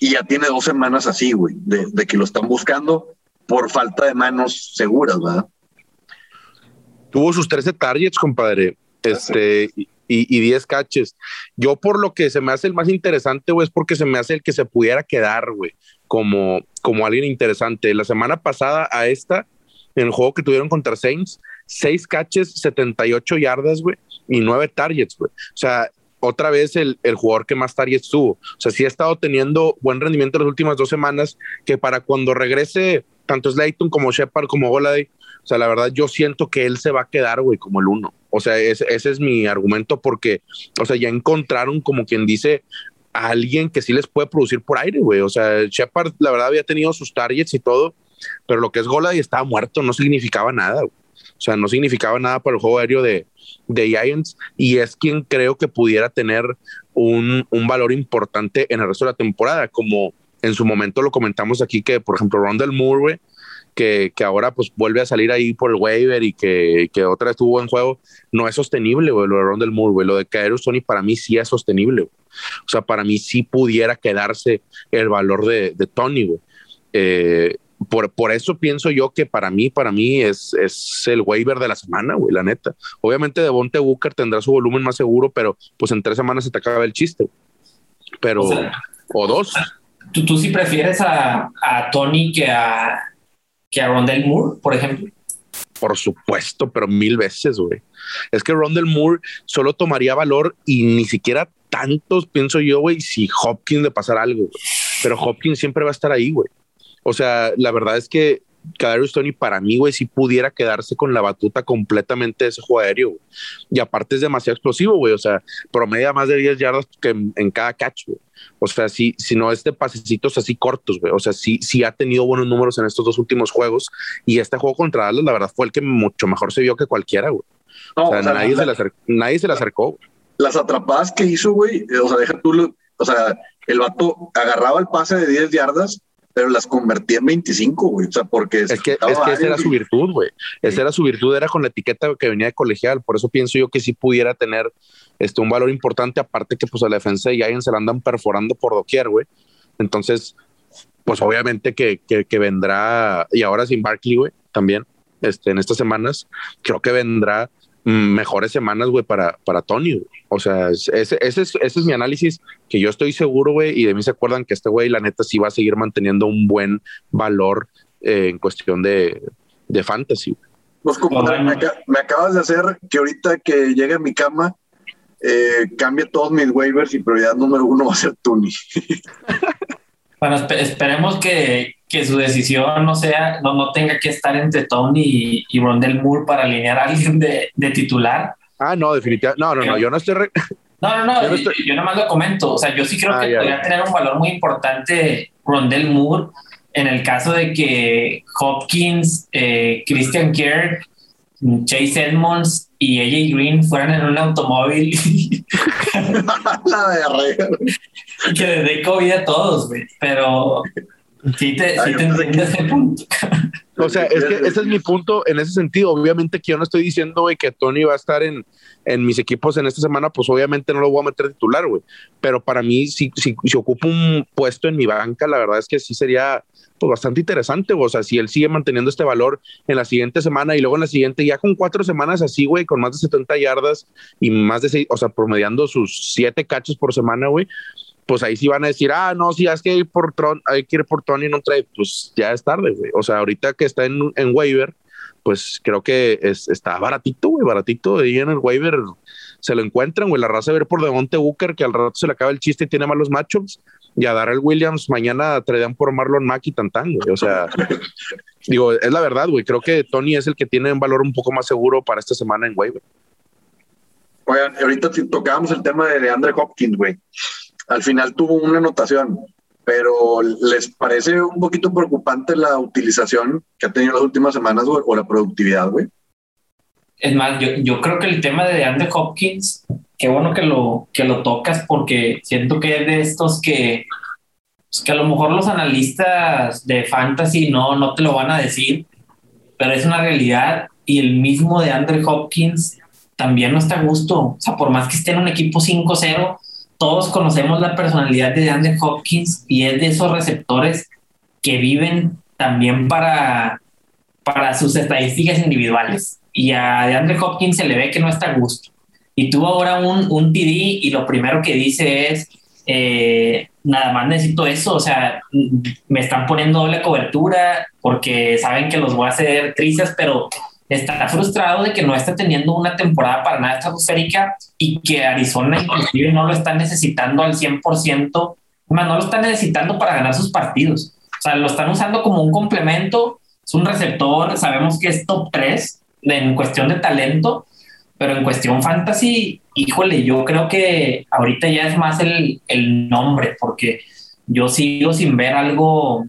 Speaker 2: Y ya tiene dos semanas así, güey, de, que lo están buscando por falta de manos seguras, ¿verdad?
Speaker 1: Tuvo sus 13 targets, compadre. Este, y, y 10 caches. Yo por lo que se me hace el más interesante, güey, es porque se me hace el que se pudiera quedar, güey, como, como alguien interesante. La semana pasada a esta, en el juego que tuvieron contra Saints, 6 caches, 78 yardas, güey, y 9 targets, güey. O sea, otra vez el, el, jugador que más targets tuvo. O sea, sí ha estado teniendo buen rendimiento las últimas dos semanas, que para cuando regrese tanto Slayton como Shepard como Goladay, o sea, la verdad yo siento que él se va a quedar, güey, como el uno. O sea, ese, ese es mi argumento porque, o sea, ya encontraron como quien dice a alguien que sí les puede producir por aire, güey. O sea, Shepard, la verdad, había tenido sus targets y todo, pero lo que es Goladay estaba muerto, no significaba nada, güey. O sea, no significaba nada para el juego aéreo de, de Giants y es quien creo que pudiera tener un, un, valor importante en el resto de la temporada, como en su momento lo comentamos aquí que, por ejemplo, Rondell Moore, que, que, ahora pues vuelve a salir ahí por el waiver y que, que otra estuvo en juego, no es sostenible, güey, lo de Rondell Moore, lo de Caeros Sony para mí sí es sostenible. O sea, para mí sí pudiera quedarse el valor de, de Tony, güey. Eh, por, por eso pienso yo que para mí, para mí es, es el waiver de la semana, güey, la neta. Obviamente Devonte Booker tendrá su volumen más seguro, pero pues en tres semanas se te acaba el chiste. Pero, o, sea, o dos.
Speaker 3: ¿tú, ¿Tú, sí prefieres a, a Tony que a, que a Rondell Moore, por ejemplo?
Speaker 1: Por supuesto, pero mil veces, güey. Es que Rondell Moore solo tomaría valor y ni siquiera tantos, pienso yo, güey, si Hopkins le pasara algo. Pero Hopkins siempre va a estar ahí, güey. O sea, la verdad es que Kadarius Tony para mí, güey, si pudiera quedarse con la batuta completamente de ese juego aéreo. Y aparte es demasiado explosivo, güey. O sea, promedia más de 10 yardas que en, cada catch, güey. O sea, si, si no es de pasecitos así cortos, güey. O sea, sí, sí ha tenido buenos números en estos dos últimos juegos. Y este juego contra Dallas, la verdad, fue el que mucho mejor se vio que cualquiera, güey. o, sea, nadie, se le acercó, nadie se le acercó.
Speaker 2: Las atrapadas que hizo, güey, eh, o sea, deja tú, o sea, el vato agarraba el pase de 10 yardas pero las convertía en 25, güey. O sea, porque
Speaker 1: es que, es que esa era su virtud, güey. Esa era su virtud, era con la etiqueta que venía de colegial. Por eso pienso yo que sí pudiera tener este, un valor importante, aparte que pues a la defensa de Giants se la andan perforando por doquier, güey. Entonces, pues obviamente que, que, que vendrá, y ahora sin Barkley, güey, también, este, en estas semanas, creo que vendrá mejores semanas, güey, para, para Tony, O sea, ese, ese, es, ese es mi análisis, que yo estoy seguro, güey, y de mí se acuerdan que este güey, la neta, sí va a seguir manteniendo un buen valor eh, en cuestión de, de fantasy.
Speaker 2: Pues, me, acabas de hacer que ahorita que llegue a mi cama, eh, cambie todos mis waivers y prioridad número uno va a ser Tony.
Speaker 3: bueno, esperemos que, que su decisión no sea, no, no tenga que estar entre Tony y, y Rondell Moore para alinear a alguien de, de titular.
Speaker 1: Ah, no, definitivamente. No, no, no, yo no estoy.
Speaker 3: No, no, no, yo, no yo, nomás lo comento. O sea, yo sí creo ah, que podría tener un valor muy importante Rondell Moore en el caso de que Hopkins, eh, Christian Kirk, Chase Edmonds y AJ Green fueran en un automóvil. La de que les dé COVID a todos, güey. Pero Sí, te, sí te ese punto.
Speaker 1: O sea, es que ese es mi punto en ese sentido. Obviamente que yo no estoy diciendo, güey, que Tony va a estar en, en mis equipos en esta semana, pues obviamente no lo voy a meter titular, güey. Pero para mí, si, si, si ocupa un puesto en mi banca, la verdad es que sí sería pues, bastante interesante, güey. O sea, si él sigue manteniendo este valor en la siguiente semana y luego en la siguiente, ya con cuatro semanas así, güey, con más de 70 yardas y más de seis, o sea, promediando sus siete cachos por semana, güey pues ahí sí van a decir, ah, no, si es que hay, por Tron, hay que ir por Tony no trae, pues ya es tarde, güey. O sea, ahorita que está en, en waiver, pues creo que es, está baratito, güey, baratito. Ahí en el waiver se lo encuentran, güey. La raza de ver por Devonte Booker, que al rato se le acaba el chiste y tiene malos matchups. Y a Darrell Williams mañana traerán por Marlon Mack y Tantán, güey. O sea, digo, es la verdad, güey. Creo que Tony es el que tiene un valor un poco más seguro para esta semana en waiver.
Speaker 2: Oigan, ahorita tocábamos el tema de Andre Hopkins, güey al final tuvo una anotación, pero ¿les parece un poquito preocupante la utilización que ha tenido las últimas semanas o la productividad, güey?
Speaker 3: Es más, yo, yo, creo que el tema de Andre Hopkins, qué bueno que lo, que lo tocas porque siento que es de estos que, pues, que a lo mejor los analistas de fantasy no, no te lo van a decir, pero es una realidad y el mismo de Andre Hopkins también no está a gusto. O sea, por más que esté en un equipo 5-0, todos conocemos la personalidad de DeAndre Hopkins y es de esos receptores que viven también para, para sus estadísticas individuales. Y a DeAndre Hopkins se le ve que no está a gusto. Y tuvo ahora un, un TD y lo primero que dice es, eh, nada más necesito eso, o sea, me están poniendo doble cobertura porque saben que los voy a hacer trizas, pero está frustrado de que no está teniendo una temporada para nada estratosférica y que Arizona inclusive no lo está necesitando al 100%, más no lo está necesitando para ganar sus partidos. O sea, lo están usando como un complemento, es un receptor, sabemos que es top 3 en cuestión de talento, pero en cuestión fantasy, híjole, yo creo que ahorita ya es más el, el nombre, porque yo sigo sin ver algo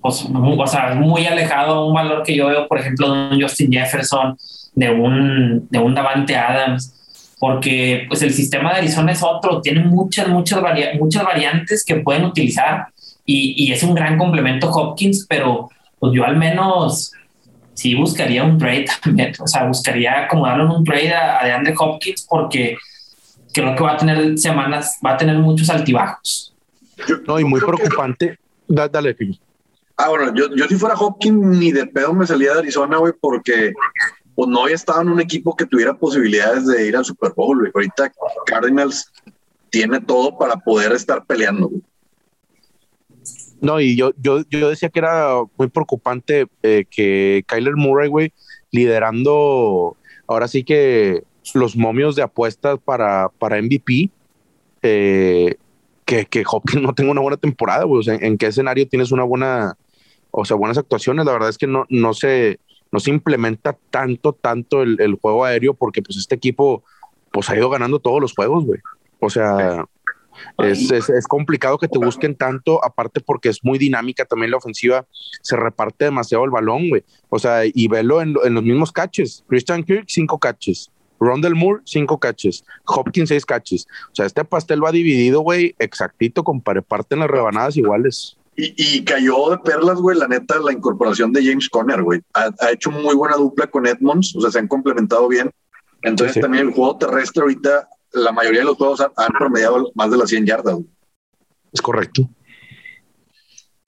Speaker 3: pues, o sea, muy alejado a un valor que yo veo, por ejemplo, de un Justin Jefferson, de un, de un Davante Adams, porque pues el sistema de Arizona es otro, tiene muchas, muchas, muchas variantes que pueden utilizar y, y, es un gran complemento Hopkins, pero pues yo al menos sí buscaría un trade también, o sea, buscaría acomodarlo en un trade a, a DeAndre Hopkins porque creo que va a tener semanas, va a tener muchos altibajos.
Speaker 1: No, y muy preocupante. Dale, dale,
Speaker 2: Ah, bueno, yo, yo si fuera Hopkins ni de pedo me salía de Arizona, güey, porque pues, no había estado en un equipo que tuviera posibilidades de ir al Super Bowl, güey. Ahorita Cardinals tiene todo para poder estar peleando, güey.
Speaker 1: No, y yo, yo, yo decía que era muy preocupante eh, que Kyler Murray, güey, liderando ahora sí que los momios de apuestas para, para MVP, eh, que, que Hopkins no tenga una buena temporada, güey. O sea, ¿en qué escenario tienes una buena o sea, buenas actuaciones. La verdad es que no, no, se, no se implementa tanto, tanto el, el juego aéreo porque pues este equipo pues ha ido ganando todos los juegos, güey. O sea, es, es, es, complicado que te busquen tanto, aparte porque es muy dinámica también la ofensiva, se reparte demasiado el balón, güey. O sea, y velo en, en, los mismos catches. Christian Kirk, cinco catches. Rondell Moore, cinco catches. Hopkins, seis catches. O sea, este pastel va dividido, güey, exactito, con parte en las rebanadas iguales.
Speaker 2: Y, y, cayó de perlas, güey, la neta, la incorporación de James Conner, güey. Ha, ha, hecho muy buena dupla con Edmonds, o sea, se han complementado bien. Entonces sí. también el juego terrestre ahorita, la mayoría de los juegos han, han promediado más de las 100 yardas. Güey.
Speaker 1: Es correcto.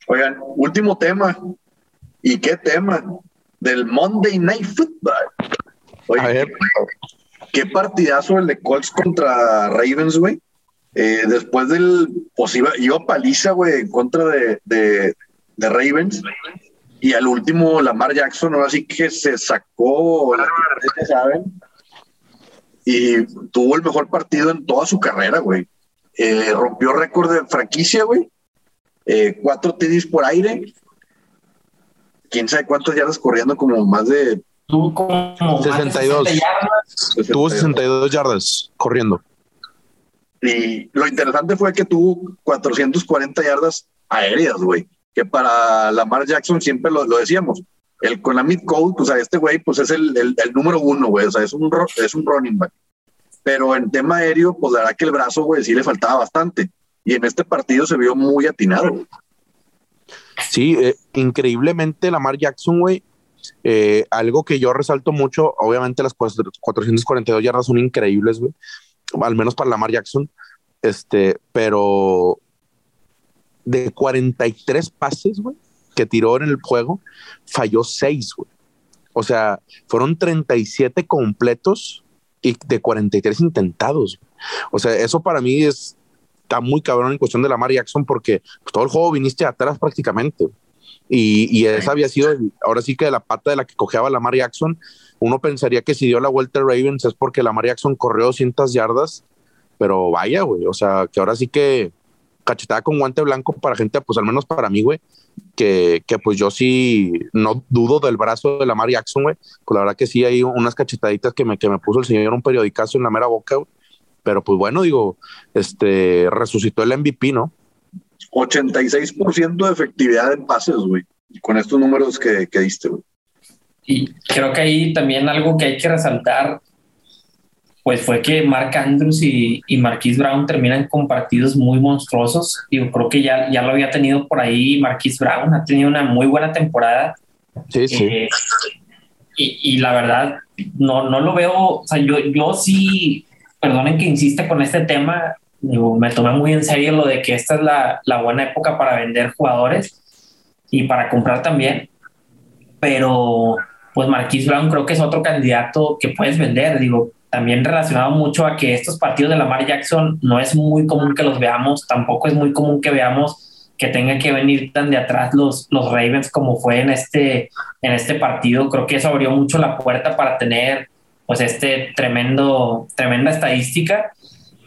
Speaker 2: Oigan, último tema. ¿Y qué tema? Del Monday Night Football. Oye, A ver. qué partidazo el de Colts contra Ravens, güey. Eh, después del, pues iba, iba paliza, güey, en contra de, de, de, Ravens. Y al último, Lamar Jackson, ahora sí que se sacó. Y tuvo el mejor partido en toda su carrera, güey. Eh, rompió récord de franquicia, güey. Eh, cuatro TDs por aire. Quién sabe cuántas yardas corriendo, como más de.
Speaker 3: Tuvo como
Speaker 1: 62. 60 yardas. Tuvo 62 yardas corriendo.
Speaker 2: Y lo interesante fue que tuvo 440 yardas aéreas, güey. Que para Lamar Jackson siempre lo, decíamos. El con la mid code, o sea, este güey, pues es el, número uno, güey. O sea, es un, es un running back. Pero en tema aéreo, pues la verdad que el brazo, güey, sí le faltaba bastante. Y en este partido se vio muy atinado.
Speaker 1: Sí, eh, increíblemente Lamar Jackson, güey, eh, algo que yo resalto mucho, obviamente las 442 yardas son increíbles, güey, al menos para Lamar Jackson, este, pero de 43 pases, güey, que tiró en el juego, falló 6, güey. O sea, fueron 37 completos y de 43 intentados. O sea, eso para mí es, está muy cabrón en cuestión de Lamar Jackson porque pues, todo el juego viniste atrás prácticamente. Y, y esa había sido, ahora sí que de la pata de la que cojeaba Lamar Jackson, uno pensaría que si dio la vuelta a Ravens es porque Lamar Jackson corrió 200 yardas, pero vaya, güey, o sea, que ahora sí que cachetada con guante blanco para gente, pues al menos para mí, güey, que, que, pues yo sí no dudo del brazo de Lamar Jackson, güey, pues la verdad que sí hay unas cachetaditas que me, que me puso el señor un periodicazo en la mera boca, güey. pero pues bueno, digo, este, resucitó el MVP, ¿no?
Speaker 2: 86% de efectividad en pases, güey, con estos números que, que diste, güey.
Speaker 3: Y creo que ahí también algo que hay que resaltar, pues fue que Mark Andrews y, y Marquise Brown terminan con partidos muy monstruosos. Yo creo que ya, ya lo había tenido por ahí Marquise Brown, ha tenido una muy buena temporada.
Speaker 1: Sí, sí.
Speaker 3: Eh, y, y, la verdad, no, no lo veo, o sea, yo, yo sí, perdonen que insista con este tema, digo, me tomé muy en serio lo de que esta es la, la buena época para vender jugadores y para comprar también, pero pues Marquise Brown creo que es otro candidato que puedes vender, digo, también relacionado mucho a que estos partidos de Lamar Jackson no es muy común que los veamos, tampoco es muy común que veamos que tengan que venir tan de atrás los, los Ravens como fue en este, en este partido. Creo que eso abrió mucho la puerta para tener pues este tremendo, tremenda estadística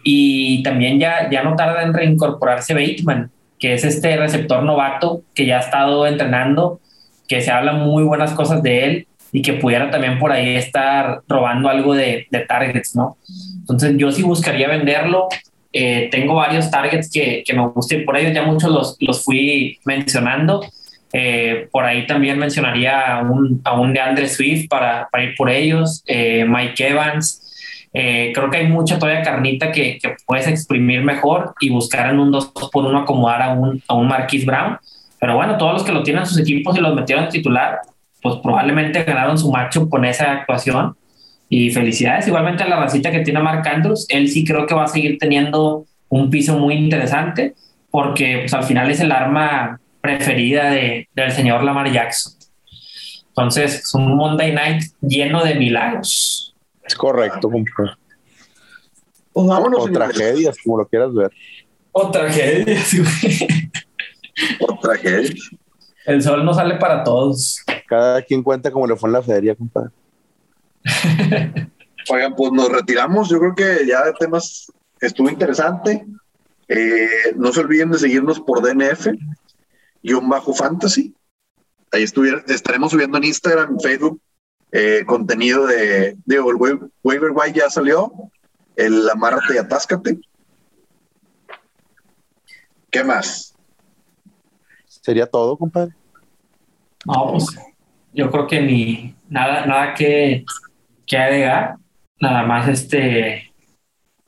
Speaker 3: y también ya, ya no tarda en reincorporarse Bateman, que es este receptor novato que ya ha estado entrenando, que se habla muy buenas cosas de él y que pudiera también por ahí estar robando algo de, de targets, ¿no? Entonces yo sí buscaría venderlo. Eh, tengo varios targets que, que me gusten, por ellos ya muchos los, los fui mencionando. Eh, por ahí también mencionaría a un, a un de Andre Swift para, para, ir por ellos, eh, Mike Evans. creo que hay mucha todavía carnita que, que, puedes exprimir mejor y buscar en un 2 por 1 acomodar a un, a un Marquis Brown. Pero bueno, todos los que lo tienen en sus equipos y los metieron en titular, pues probablemente ganaron su macho con esa actuación. Y felicidades igualmente a la racita que tiene Mark Andrews. Él sí creo que va a seguir teniendo un piso muy interesante porque pues, al final es el arma preferida de, del señor Lamar Jackson. Entonces, es un Monday Night lleno de milagros.
Speaker 1: Es correcto, compadre.
Speaker 2: Vámonos,
Speaker 1: o tragedias, como lo quieras ver.
Speaker 3: O tragedias,
Speaker 2: O tragedias.
Speaker 3: El sol no sale para todos.
Speaker 1: Cada quien cuenta como le fue en la feria, compadre.
Speaker 2: Oigan, pues nos retiramos. Yo creo que ya de temas estuvo interesante. Eh, no se olviden de seguirnos por DNF, guion bajo fantasy. ahí estaremos subiendo en Instagram, Facebook, eh, contenido de, digo, el waiver white ya salió, el amárrate y atáscate. ¿Qué más?
Speaker 1: Sería todo, compadre.
Speaker 3: No, pues yo creo que ni nada, nada que, que agregar. Nada más este,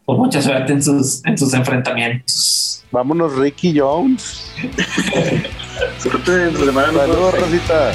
Speaker 3: por mucha suerte en sus, en sus enfrentamientos.
Speaker 1: Vámonos, Ricky Jones.
Speaker 2: suerte en su semana.
Speaker 1: Saludos, Rosita.